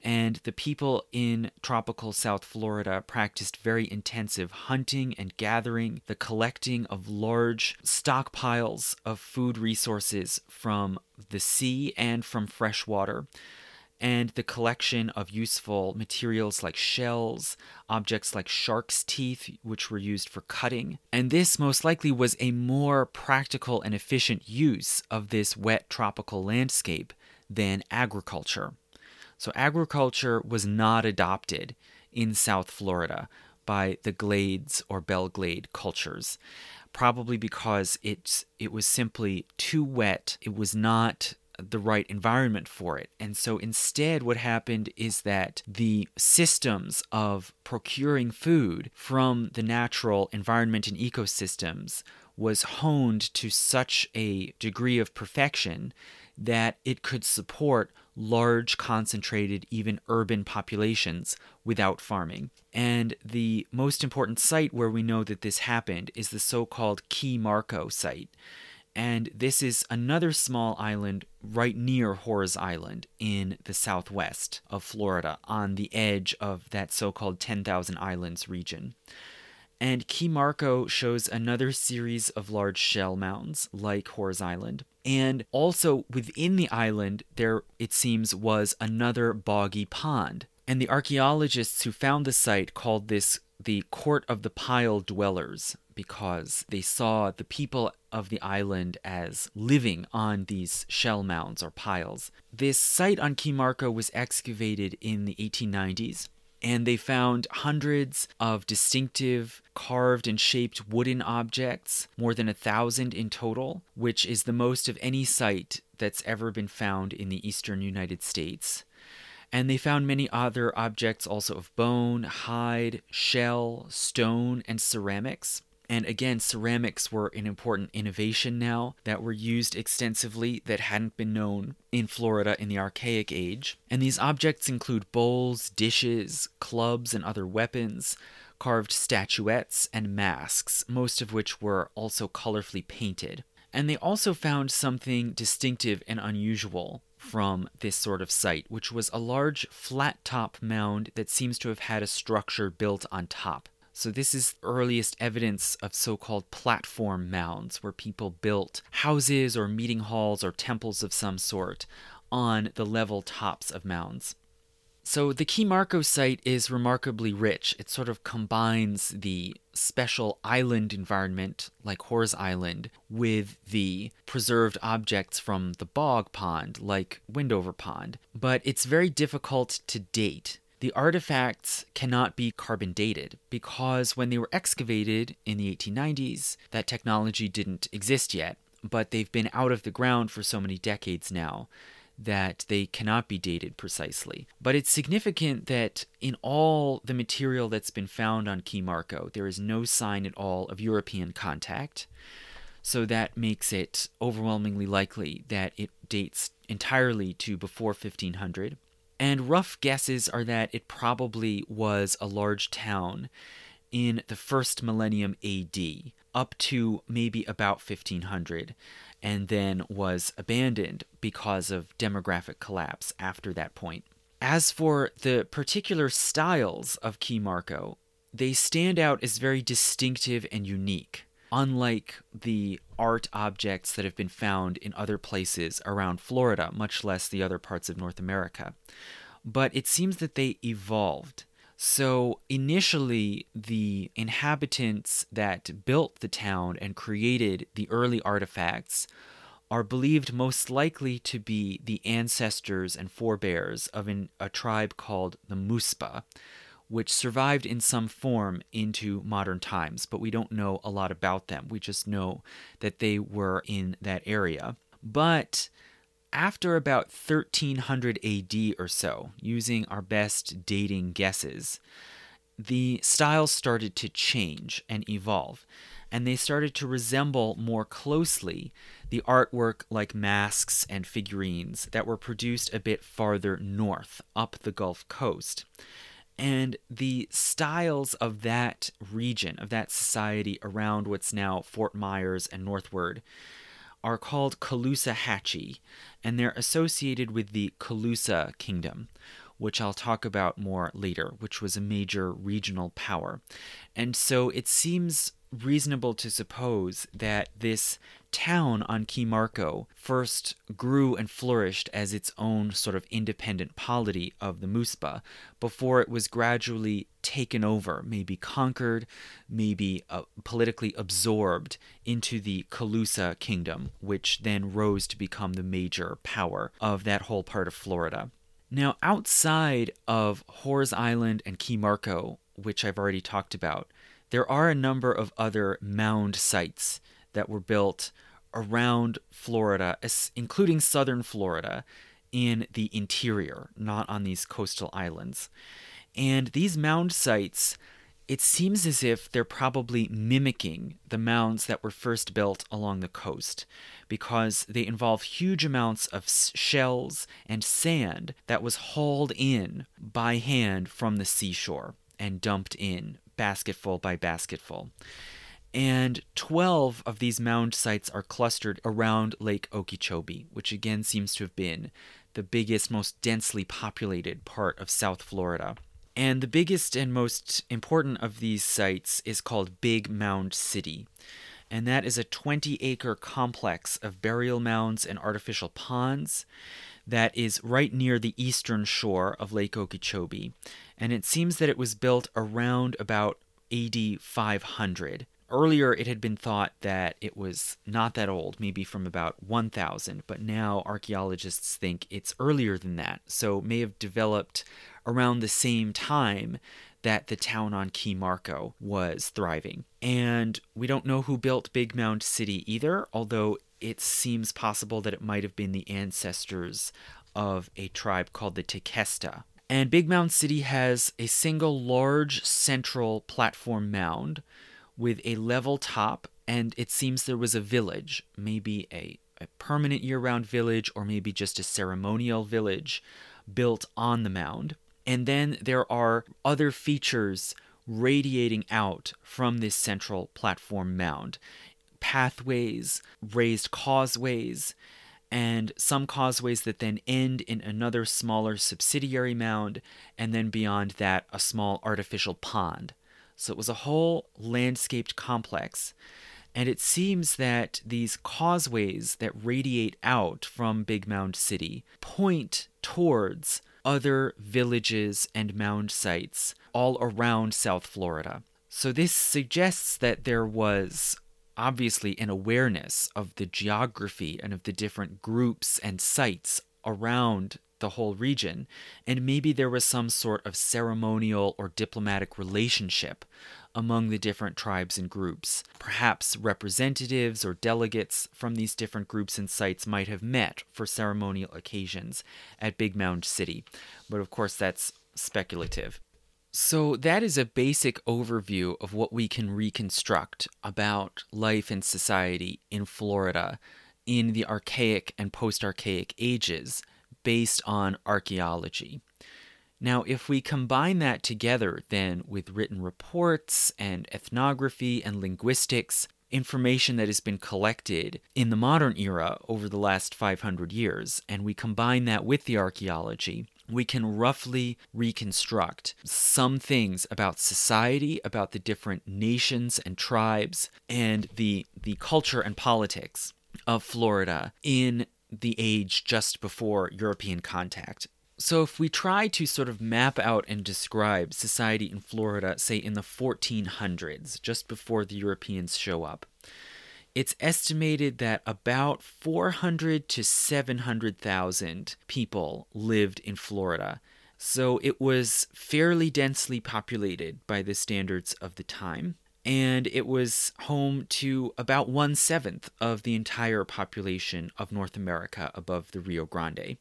and the people in tropical South Florida practiced very intensive hunting and gathering, the collecting of large stockpiles of food resources from the sea and from fresh water. And the collection of useful materials like shells, objects like shark's teeth, which were used for cutting. And this most likely was a more practical and efficient use of this wet tropical landscape than agriculture. So, agriculture was not adopted in South Florida by the Glades or Belle Glade cultures, probably because it's, it was simply too wet. It was not the right environment for it. And so instead, what happened is that the systems of procuring food from the natural environment and ecosystems was honed to such a degree of perfection that it could support large, concentrated, even urban populations without farming. And the most important site where we know that this happened is the so called Key Marco site. And this is another small island right near Horr's Island in the southwest of Florida, on the edge of that so called 10,000 Islands region. And Key Marco shows another series of large shell mounds like Horr's Island. And also within the island, there, it seems, was another boggy pond. And the archaeologists who found the site called this the Court of the Pile Dwellers because they saw the people of the island as living on these shell mounds or piles. This site on Key Marco was excavated in the 1890s and they found hundreds of distinctive carved and shaped wooden objects, more than a thousand in total, which is the most of any site that's ever been found in the eastern United States. And they found many other objects also of bone, hide, shell, stone, and ceramics. And again, ceramics were an important innovation now that were used extensively that hadn't been known in Florida in the Archaic Age. And these objects include bowls, dishes, clubs, and other weapons, carved statuettes, and masks, most of which were also colorfully painted. And they also found something distinctive and unusual from this sort of site, which was a large flat top mound that seems to have had a structure built on top. So, this is earliest evidence of so called platform mounds, where people built houses or meeting halls or temples of some sort on the level tops of mounds. So, the Key Marco site is remarkably rich. It sort of combines the special island environment, like Horr's Island, with the preserved objects from the bog pond, like Windover Pond. But it's very difficult to date the artifacts cannot be carbon dated because when they were excavated in the 1890s, that technology didn't exist yet, but they've been out of the ground for so many decades now that they cannot be dated precisely. But it's significant that in all the material that's been found on Key Marco, there is no sign at all of European contact. So that makes it overwhelmingly likely that it dates entirely to before 1500. And rough guesses are that it probably was a large town in the first millennium AD, up to maybe about 1500, and then was abandoned because of demographic collapse after that point. As for the particular styles of Key Marco, they stand out as very distinctive and unique unlike the art objects that have been found in other places around Florida, much less the other parts of North America. But it seems that they evolved. So initially, the inhabitants that built the town and created the early artifacts are believed most likely to be the ancestors and forebears of an, a tribe called the Muspa, which survived in some form into modern times, but we don't know a lot about them. We just know that they were in that area. But after about 1300 AD or so, using our best dating guesses, the styles started to change and evolve, and they started to resemble more closely the artwork like masks and figurines that were produced a bit farther north, up the Gulf Coast. And the styles of that region, of that society around what's now Fort Myers and northward, are called Caloosahatchee, and they're associated with the Calusa Kingdom, which I'll talk about more later, which was a major regional power. And so it seems reasonable to suppose that this town on Key Marco first grew and flourished as its own sort of independent polity of the Muspa before it was gradually taken over, maybe conquered, maybe uh, politically absorbed into the Calusa kingdom, which then rose to become the major power of that whole part of Florida. Now, outside of Horr's Island and Key Marco, which I've already talked about, there are a number of other mound sites that were built around Florida, including southern Florida, in the interior, not on these coastal islands. And these mound sites, it seems as if they're probably mimicking the mounds that were first built along the coast because they involve huge amounts of shells and sand that was hauled in by hand from the seashore and dumped in basketful by basketful. And 12 of these mound sites are clustered around Lake Okeechobee, which again seems to have been the biggest, most densely populated part of South Florida. And the biggest and most important of these sites is called Big Mound City. And that is a 20 acre complex of burial mounds and artificial ponds that is right near the eastern shore of Lake Okeechobee. And it seems that it was built around about AD 500. Earlier, it had been thought that it was not that old, maybe from about 1000, but now archaeologists think it's earlier than that, so may have developed around the same time that the town on Key Marco was thriving. And we don't know who built Big Mound City either, although it seems possible that it might have been the ancestors of a tribe called the Tequesta. And Big Mound City has a single large central platform mound with a level top, and it seems there was a village, maybe a, a permanent year round village or maybe just a ceremonial village built on the mound. And then there are other features radiating out from this central platform mound pathways, raised causeways, and some causeways that then end in another smaller subsidiary mound, and then beyond that, a small artificial pond. So it was a whole landscaped complex. And it seems that these causeways that radiate out from Big Mound City point towards other villages and mound sites all around South Florida. So this suggests that there was obviously an awareness of the geography and of the different groups and sites around the whole region, and maybe there was some sort of ceremonial or diplomatic relationship among the different tribes and groups. Perhaps representatives or delegates from these different groups and sites might have met for ceremonial occasions at Big Mound City, but of course that's speculative. So, that is a basic overview of what we can reconstruct about life and society in Florida in the archaic and post archaic ages based on archaeology. Now, if we combine that together then with written reports and ethnography and linguistics, information that has been collected in the modern era over the last 500 years, and we combine that with the archaeology, we can roughly reconstruct some things about society, about the different nations and tribes, and the, the culture and politics of Florida in the age just before European contact. So, if we try to sort of map out and describe society in Florida, say in the 1400s, just before the Europeans show up, it's estimated that about 400 to 700,000 people lived in Florida. So it was fairly densely populated by the standards of the time. And it was home to about one seventh of the entire population of North America above the Rio Grande.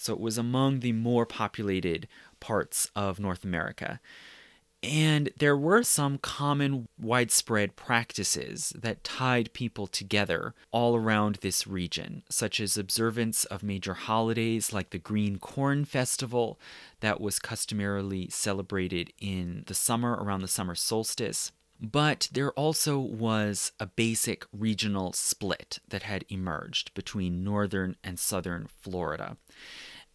So it was among the more populated parts of North America. And there were some common widespread practices that tied people together all around this region, such as observance of major holidays like the Green Corn Festival, that was customarily celebrated in the summer around the summer solstice. But there also was a basic regional split that had emerged between northern and southern Florida.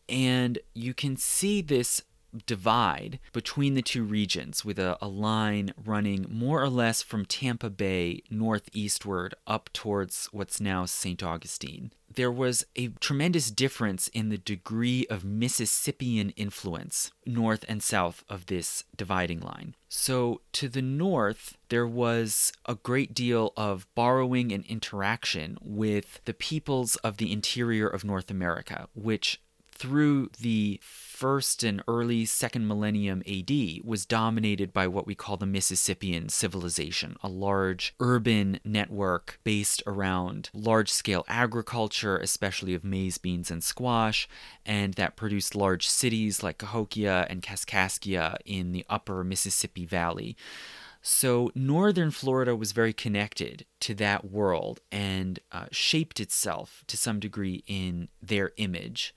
And you can see this divide between the two regions with a, a, line running more or less from Tampa Bay northeastward up towards what's now St. Augustine. There was a tremendous difference in the degree of Mississippian influence north and south of this dividing line. So, to the north, there was a great deal of borrowing and interaction with the peoples of the interior of North America, which through the first and early second millennium AD was dominated by what we call the Mississippian civilization, a large urban network based around large scale agriculture, especially of maize, beans, and squash, and that produced large cities like Cahokia and Kaskaskia in the upper Mississippi Valley. So, northern Florida was very connected to that world and uh, shaped itself to some degree in their image.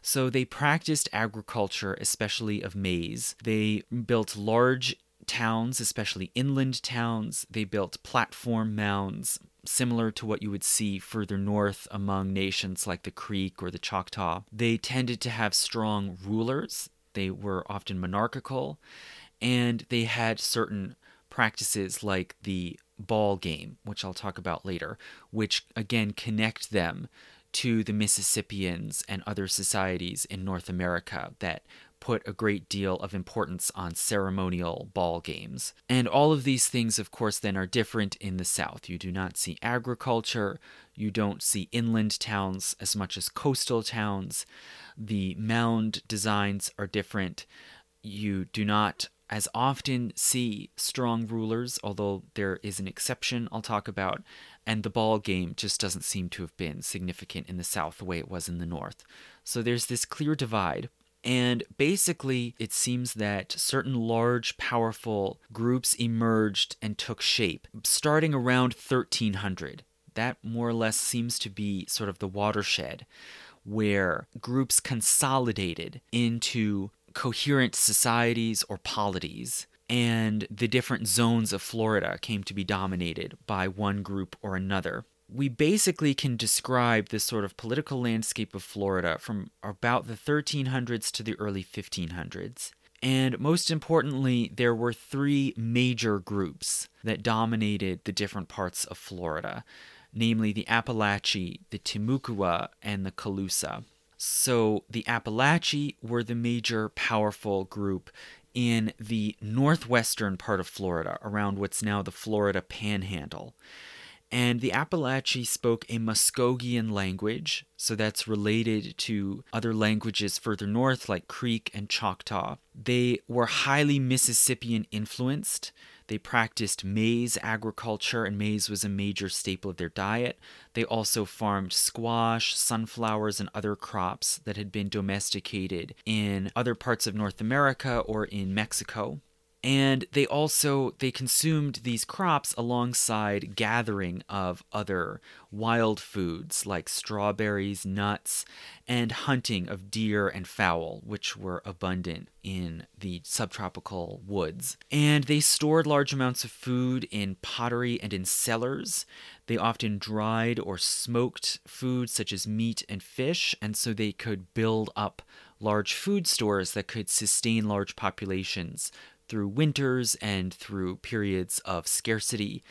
So, they practiced agriculture, especially of maize. They built large towns, especially inland towns. They built platform mounds, similar to what you would see further north among nations like the Creek or the Choctaw. They tended to have strong rulers, they were often monarchical, and they had certain practices like the ball game, which I'll talk about later, which again connect them to the Mississippians and other societies in North America that put a great deal of importance on ceremonial ball games. And all of these things, of course, then are different in the South. You do not see agriculture, you don't see inland towns as much as coastal towns. The mound designs are different. You do not as often see strong rulers, although there is an exception I'll talk about, and the ball game just doesn't seem to have been significant in the South the way it was in the North. So there's this clear divide. And basically, it seems that certain large, powerful groups emerged and took shape starting around 1300. That more or less seems to be sort of the watershed where groups consolidated into coherent societies or polities, and the different zones of Florida came to be dominated by one group or another. We basically can describe this sort of political landscape of Florida from about the 1300s to the early 1500s. And most importantly, there were three major groups that dominated the different parts of Florida, namely the Apalachee, the Timucua, and the Calusa. So the Apalachee were the major powerful group in the northwestern part of Florida, around what's now the Florida Panhandle. And the Apalachee spoke a Muskogean language, so that's related to other languages further north, like Creek and Choctaw. They were highly Mississippian influenced, they practiced maize agriculture, and maize was a major staple of their diet. They also farmed squash, sunflowers, and other crops that had been domesticated in other parts of North America or in Mexico and they also they consumed these crops alongside gathering of other wild foods like strawberries nuts and hunting of deer and fowl which were abundant in the subtropical woods. And they stored large amounts of food in pottery and in cellars. They often dried or smoked foods such as meat and fish and so they could build up large food stores that could sustain large populations through winters and through periods of scarcity.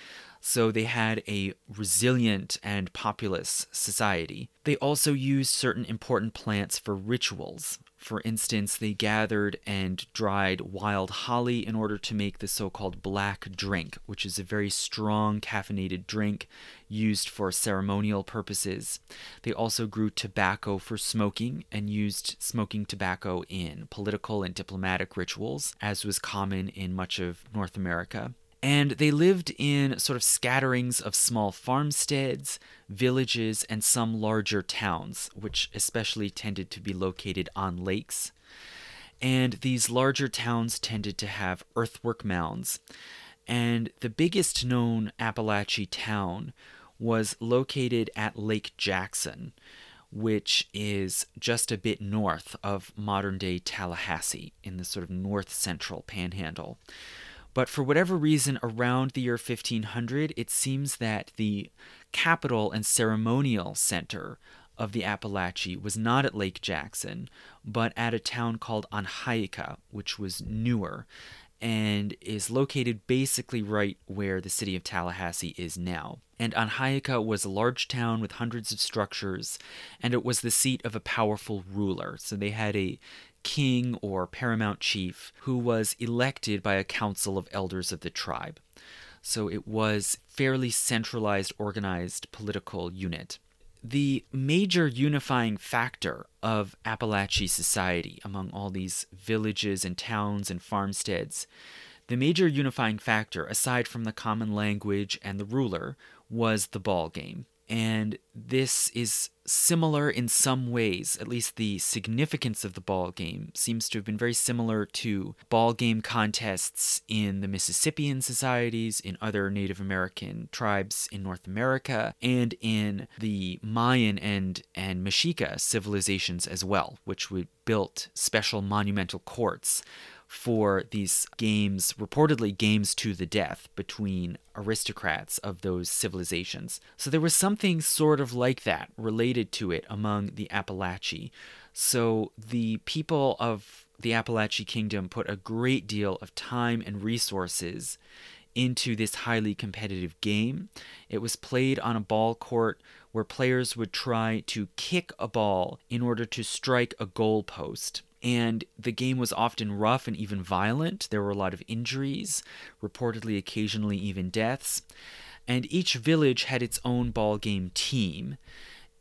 So they had a resilient and populous society. They also used certain important plants for rituals. For instance, they gathered and dried wild holly in order to make the so called black drink, which is a very strong caffeinated drink used for ceremonial purposes. They also grew tobacco for smoking and used smoking tobacco in political and diplomatic rituals, as was common in much of North America. And they lived in sort of scatterings of small farmsteads, villages, and some larger towns, which especially tended to be located on lakes. And these larger towns tended to have earthwork mounds. And the biggest known Apalachee town was located at Lake Jackson, which is just a bit north of modern day Tallahassee in the sort of north central panhandle. But for whatever reason, around the year 1500, it seems that the capital and ceremonial center of the Apalachee was not at Lake Jackson, but at a town called Anhaica, which was newer and is located basically right where the city of Tallahassee is now. And Anhaica was a large town with hundreds of structures, and it was the seat of a powerful ruler. So they had a king or paramount chief who was elected by a council of elders of the tribe. So it was fairly centralized, organized political unit. The major unifying factor of Appalachian society among all these villages and towns and farmsteads, the major unifying factor, aside from the common language and the ruler, was the ball game and this is similar in some ways. At least the significance of the ball game seems to have been very similar to ball game contests in the mississippian societies in other native american tribes in north america and in the mayan and and mexica civilizations as well which would built special monumental courts for these games, reportedly games to the death between aristocrats of those civilizations. So there was something sort of like that related to it among the Apalachee. So the people of the Appalachian Kingdom put a great deal of time and resources into this highly competitive game. It was played on a ball court where players would try to kick a ball in order to strike a goal post and the game was often rough and even violent. There were a lot of injuries, reportedly, occasionally, even deaths. And each village had its own ball game team,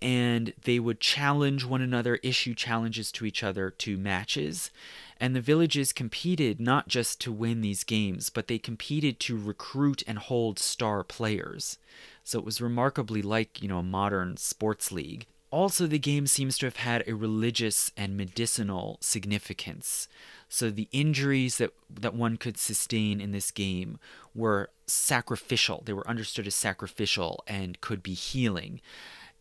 and they would challenge one another, issue challenges to each other to matches. And the villages competed not just to win these games, but they competed to recruit and hold star players. So it was remarkably like, you know, a modern sports league. Also, the game seems to have had a religious and medicinal significance. So the injuries that, that one could sustain in this game were sacrificial. They were understood as sacrificial and could be healing.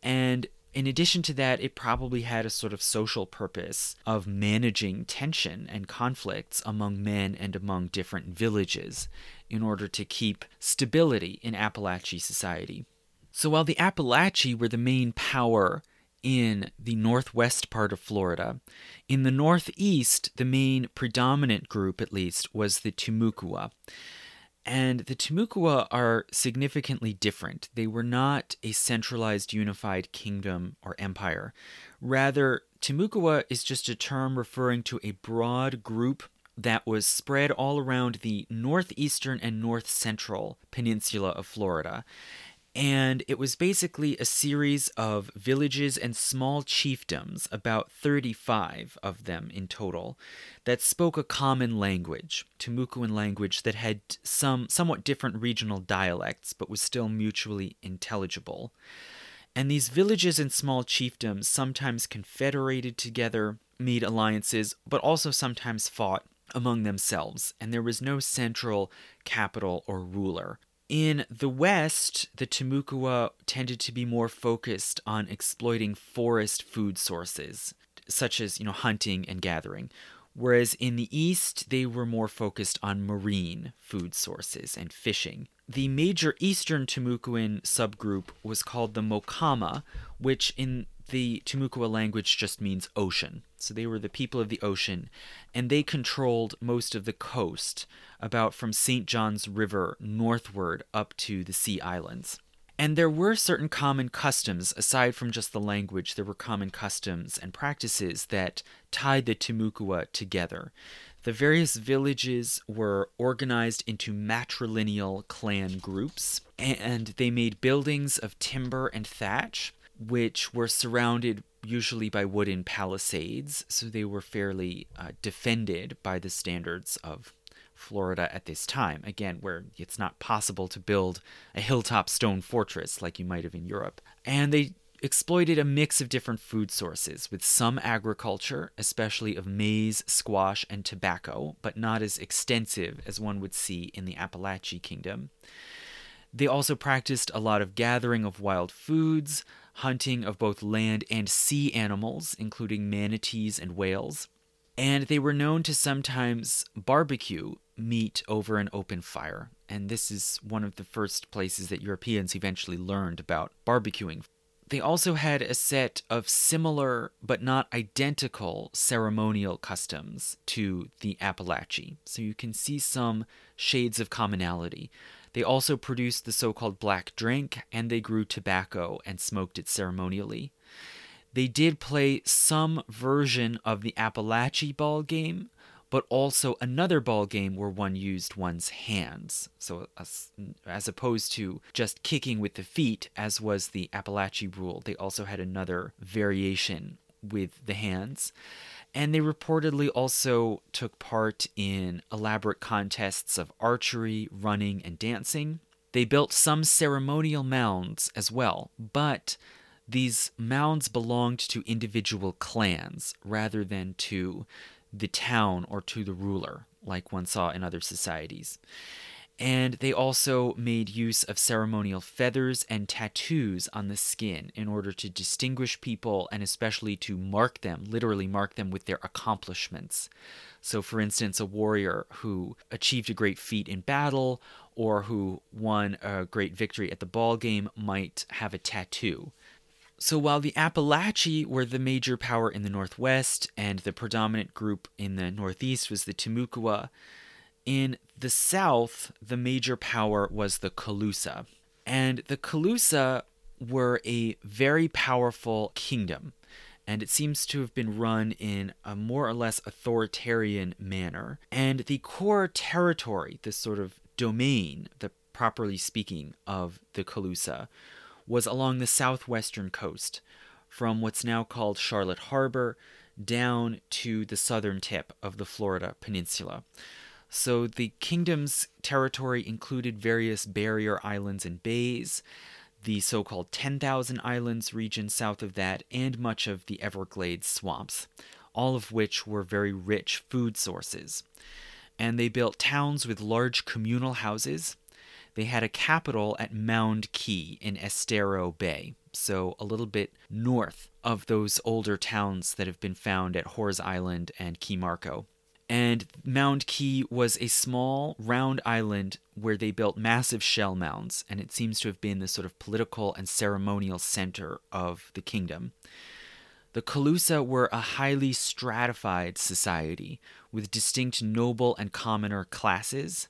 And in addition to that, it probably had a sort of social purpose of managing tension and conflicts among men and among different villages in order to keep stability in Appalachian society. So while the Appalachian were the main power in the northwest part of Florida. In the northeast, the main predominant group, at least, was the Timucua. And the Timucua are significantly different. They were not a centralized unified kingdom or empire. Rather, Timucua is just a term referring to a broad group that was spread all around the northeastern and north central peninsula of Florida and it was basically a series of villages and small chiefdoms, about 35 of them in total, that spoke a common language, Timucuan language that had some somewhat different regional dialects but was still mutually intelligible. And these villages and small chiefdoms sometimes confederated together, made alliances, but also sometimes fought among themselves, and there was no central capital or ruler. In the West, the Timucua tended to be more focused on exploiting forest food sources, such as you know hunting and gathering, whereas in the East they were more focused on marine food sources and fishing. The major Eastern Timucuan subgroup was called the Mocama, which in the Timucua language just means ocean. So they were the people of the ocean, and they controlled most of the coast, about from St. John's River northward up to the Sea Islands. And there were certain common customs, aside from just the language, there were common customs and practices that tied the Timucua together. The various villages were organized into matrilineal clan groups, and they made buildings of timber and thatch which were surrounded usually by wooden palisades, so they were fairly uh, defended by the standards of Florida at this time. Again, where it's not possible to build a hilltop stone fortress like you might have in Europe. And they exploited a mix of different food sources, with some agriculture, especially of maize, squash, and tobacco, but not as extensive as one would see in the Appalachian Kingdom. They also practiced a lot of gathering of wild foods, hunting of both land and sea animals, including manatees and whales. And they were known to sometimes barbecue meat over an open fire. And this is one of the first places that Europeans eventually learned about barbecuing. They also had a set of similar but not identical ceremonial customs to the Apalachee, so you can see some shades of commonality. They also produced the so called black drink, and they grew tobacco and smoked it ceremonially. They did play some version of the Apalachee ball game, but also another ball game where one used one's hands. So, as, opposed to just kicking with the feet, as was the Apalachee rule, they also had another variation with the hands. And they reportedly also took part in elaborate contests of archery, running, and dancing. They built some ceremonial mounds as well, but these mounds belonged to individual clans rather than to the town or to the ruler, like one saw in other societies. And they also made use of ceremonial feathers and tattoos on the skin in order to distinguish people and especially to mark them, literally mark them with their accomplishments. So, for instance, a warrior who achieved a great feat in battle or who won a great victory at the ball game might have a tattoo so while the Apalachee were the major power in the Northwest and the predominant group in the Northeast was the Timucua, in the South, the major power was the Calusa. And the Calusa were a very powerful kingdom, and it seems to have been run in a more or less authoritarian manner. And the core territory, this sort of domain, the properly speaking, of the Calusa, was along the southwestern coast, from what's now called Charlotte Harbor down to the southern tip of the Florida Peninsula. So the kingdom's territory included various barrier islands and bays, the so called 10,000 Islands region south of that, and much of the Everglades swamps, all of which were very rich food sources. And they built towns with large communal houses they had a capital at Mound Key in Estero Bay, so a little bit north of those older towns that have been found at Horr's Island and Key Marco. And Mound Key was a small, round island where they built massive shell mounds, and it seems to have been the sort of political and ceremonial center of the kingdom. The Calusa were a highly stratified society with distinct noble and commoner classes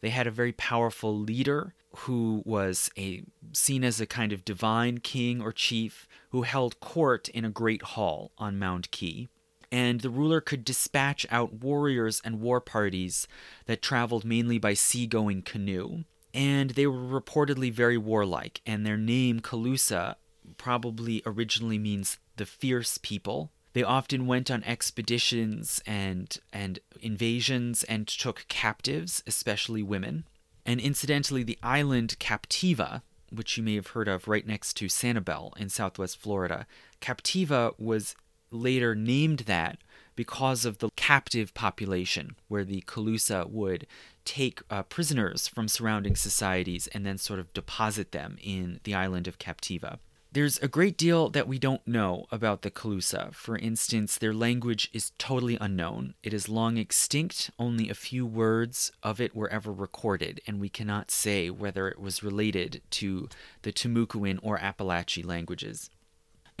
they had a very powerful leader who was a seen as a kind of divine king or chief who held court in a great hall on Mound Key. And the ruler could dispatch out warriors and war parties that traveled mainly by seagoing canoe. And they were reportedly very warlike, and their name, Calusa, probably originally means the fierce people they often went on expeditions and and invasions and took captives, especially women. And incidentally, the island Captiva, which you may have heard of right next to Sanibel in southwest Florida, Captiva was later named that because of the captive population, where the Calusa would take uh, prisoners from surrounding societies and then sort of deposit them in the island of Captiva. There's a great deal that we don't know about the Calusa. For instance, their language is totally unknown. It is long extinct, only a few words of it were ever recorded, and we cannot say whether it was related to the Timucuan or Appalachian languages.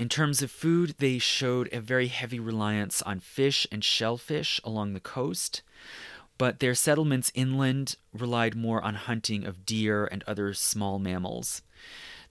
In terms of food, they showed a very heavy reliance on fish and shellfish along the coast, but their settlements inland relied more on hunting of deer and other small mammals.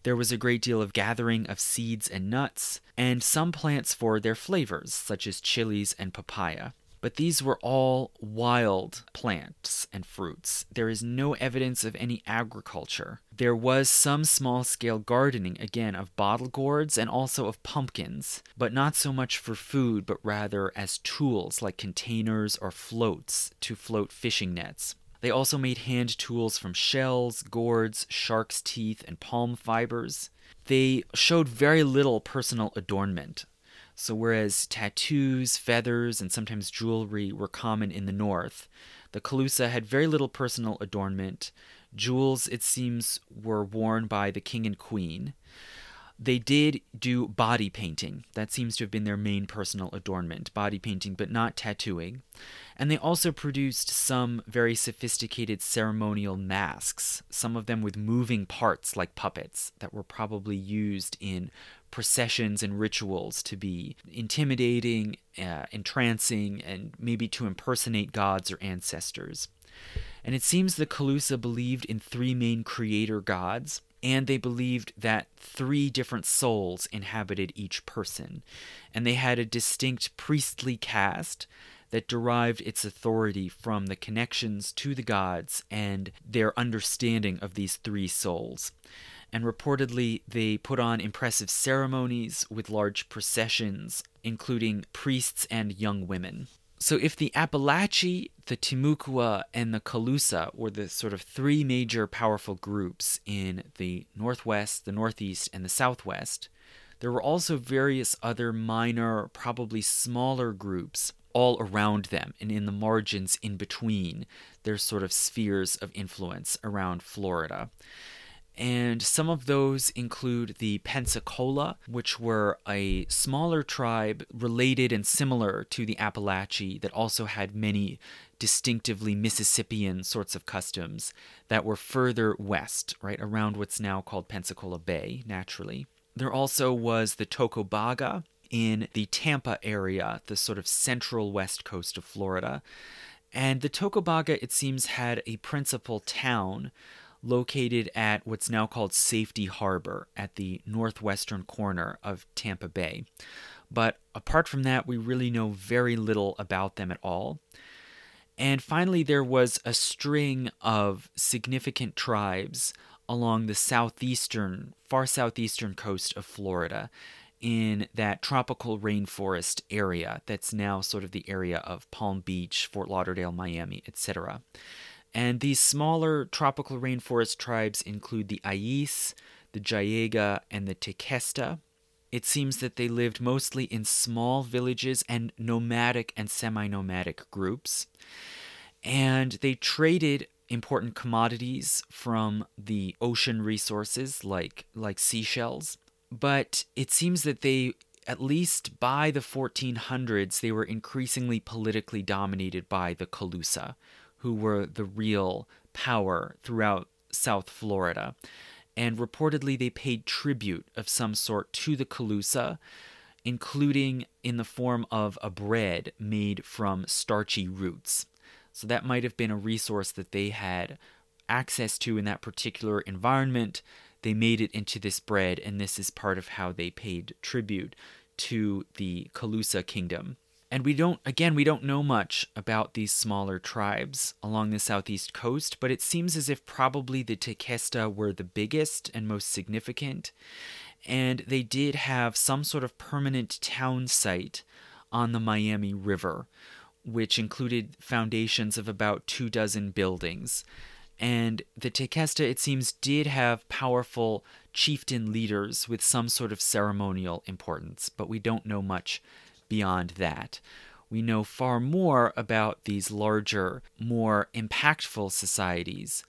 There was a great deal of gathering of seeds and nuts, and some plants for their flavors, such as chilies and papaya. But these were all wild plants and fruits. There is no evidence of any agriculture. There was some small scale gardening, again, of bottle gourds and also of pumpkins, but not so much for food, but rather as tools like containers or floats to float fishing nets. They also made hand tools from shells, gourds, shark's teeth, and palm fibers. They showed very little personal adornment. So, whereas tattoos, feathers, and sometimes jewelry were common in the north, the Calusa had very little personal adornment. Jewels, it seems, were worn by the king and queen. They did do body painting. That seems to have been their main personal adornment body painting, but not tattooing. And they also produced some very sophisticated ceremonial masks, some of them with moving parts like puppets that were probably used in processions and rituals to be intimidating, uh, entrancing, and maybe to impersonate gods or ancestors. And it seems the Calusa believed in three main creator gods, and they believed that three different souls inhabited each person. And they had a distinct priestly caste that derived its authority from the connections to the gods and their understanding of these three souls. And reportedly, they put on impressive ceremonies with large processions, including priests and young women. So, if the Apalachee, the Timucua, and the Calusa were the sort of three major powerful groups in the Northwest, the Northeast, and the Southwest, there were also various other minor, probably smaller groups all around them and in the margins in between their sort of spheres of influence around Florida. And some of those include the Pensacola, which were a smaller tribe related and similar to the Apalachee that also had many distinctively Mississippian sorts of customs that were further west, right around what's now called Pensacola Bay, naturally. There also was the Tocobaga, in the Tampa area, the sort of central west coast of Florida. And the Tocobaga, it seems, had a principal town located at what's now called Safety Harbor at the northwestern corner of Tampa Bay. But apart from that, we really know very little about them at all. And finally, there was a string of significant tribes along the southeastern, far southeastern coast of Florida in that tropical rainforest area that's now sort of the area of Palm Beach, Fort Lauderdale, Miami, etc. And these smaller tropical rainforest tribes include the Ayis, the Jaega, and the Tequesta. It seems that they lived mostly in small villages and nomadic and semi nomadic groups. And they traded important commodities from the ocean resources like, like seashells but it seems that they at least by the 1400s they were increasingly politically dominated by the Calusa, who were the real power throughout South Florida. And reportedly they paid tribute of some sort to the Calusa, including in the form of a bread made from starchy roots. So that might have been a resource that they had access to in that particular environment they made it into this bread, and this is part of how they paid tribute to the Calusa kingdom. And we don't, again, we don't know much about these smaller tribes along the southeast coast, but it seems as if probably the Tequesta were the biggest and most significant. And they did have some sort of permanent town site on the Miami River, which included foundations of about two dozen buildings. And the Tequesta, it seems, did have powerful chieftain leaders with some sort of ceremonial importance, but we don't know much beyond that. We know far more about these larger, more impactful societies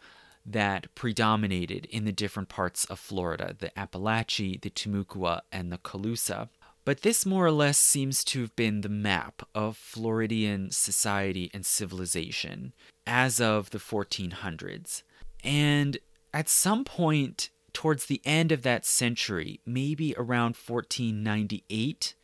that predominated in the different parts of Florida the Apalachee, the Timucua, and the Calusa. But this more or less seems to have been the map of Floridian society and civilization as of the 1400s. And at some point towards the end of that century, maybe around 1498,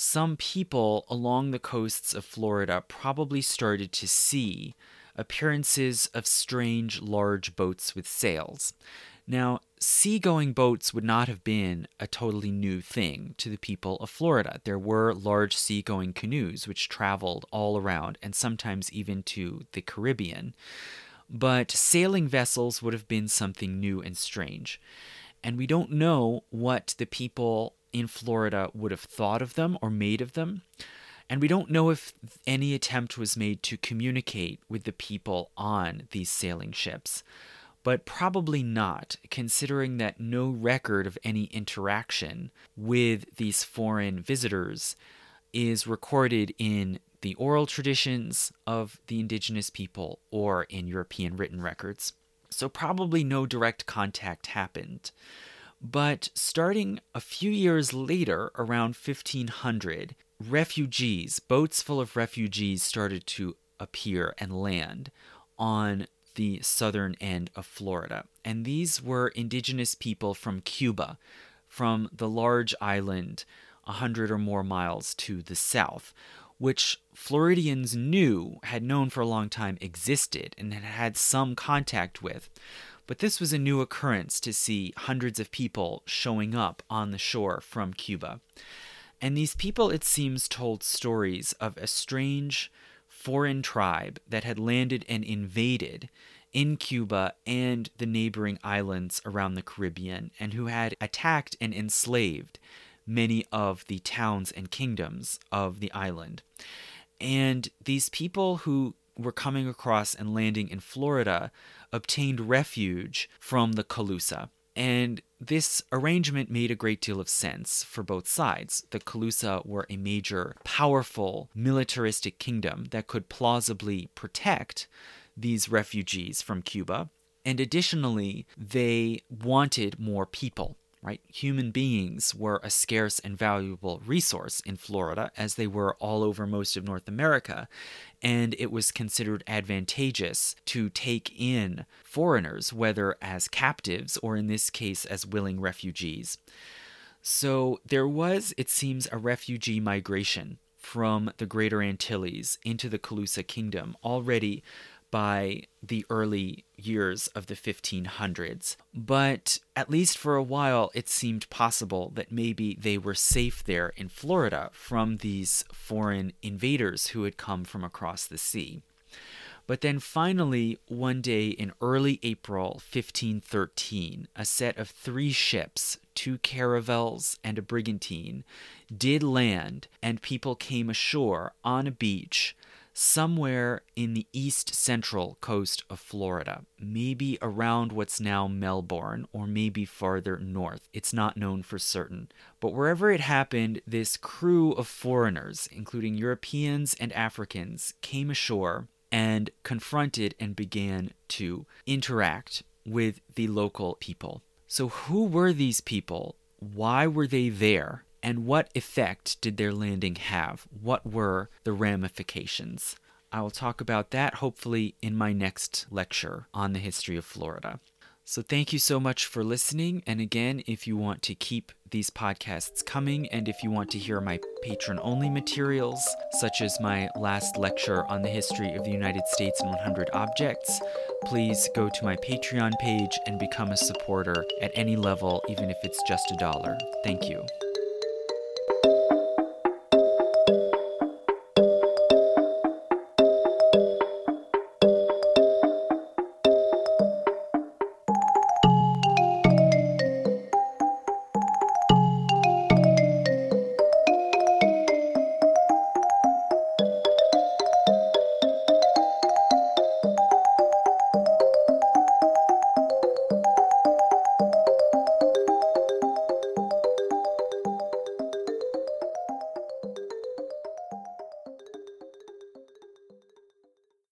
some people along the coasts of Florida probably started to see appearances of strange large boats with sails. Now, seagoing boats would not have been a totally new thing to the people of Florida. There were large seagoing canoes which traveled all around and sometimes even to the Caribbean. But sailing vessels would have been something new and strange. And we don't know what the people in Florida would have thought of them or made of them. And we don't know if any attempt was made to communicate with the people on these sailing ships but probably not, considering that no record of any interaction with these foreign visitors is recorded in the oral traditions of the indigenous people or in European written records. So, probably no direct contact happened. But starting a few years later, around 1500, refugees, boats full of refugees, started to appear and land on the southern end of Florida. And these were indigenous people from Cuba, from the large island a hundred or more miles to the south, which Floridians knew, had known for a long time existed, and had had some contact with. But this was a new occurrence to see hundreds of people showing up on the shore from Cuba. And these people, it seems, told stories of a strange foreign tribe that had landed and invaded in Cuba and the neighboring islands around the Caribbean, and who had attacked and enslaved many of the towns and kingdoms of the island. And these people who were coming across and landing in Florida obtained refuge from the Calusa. And this arrangement made a great deal of sense for both sides. The Calusa were a major, powerful, militaristic kingdom that could plausibly protect these refugees from Cuba. And additionally, they wanted more people right? Human beings were a scarce and valuable resource in Florida, as they were all over most of North America, and it was considered advantageous to take in foreigners, whether as captives or in this case as willing refugees. So there was, it seems, a refugee migration from the Greater Antilles into the Calusa Kingdom already by the early years of the 1500s. But at least for a while, it seemed possible that maybe they were safe there in Florida from these foreign invaders who had come from across the sea. But then finally, one day in early April 1513, a set of three ships, two caravels and a brigantine, did land, and people came ashore on a beach somewhere in the east central coast of Florida, maybe around what's now Melbourne or maybe farther north. It's not known for certain. But wherever it happened, this crew of foreigners, including Europeans and Africans, came ashore and confronted and began to interact with the local people. So, who were these people? Why were they there? And what effect did their landing have? What were the ramifications? I will talk about that hopefully in my next lecture on the history of Florida. So, thank you so much for listening. And again, if you want to keep these podcasts coming and if you want to hear my patron only materials, such as my last lecture on the history of the United States and 100 objects, please go to my Patreon page and become a supporter at any level, even if it's just a dollar. Thank you.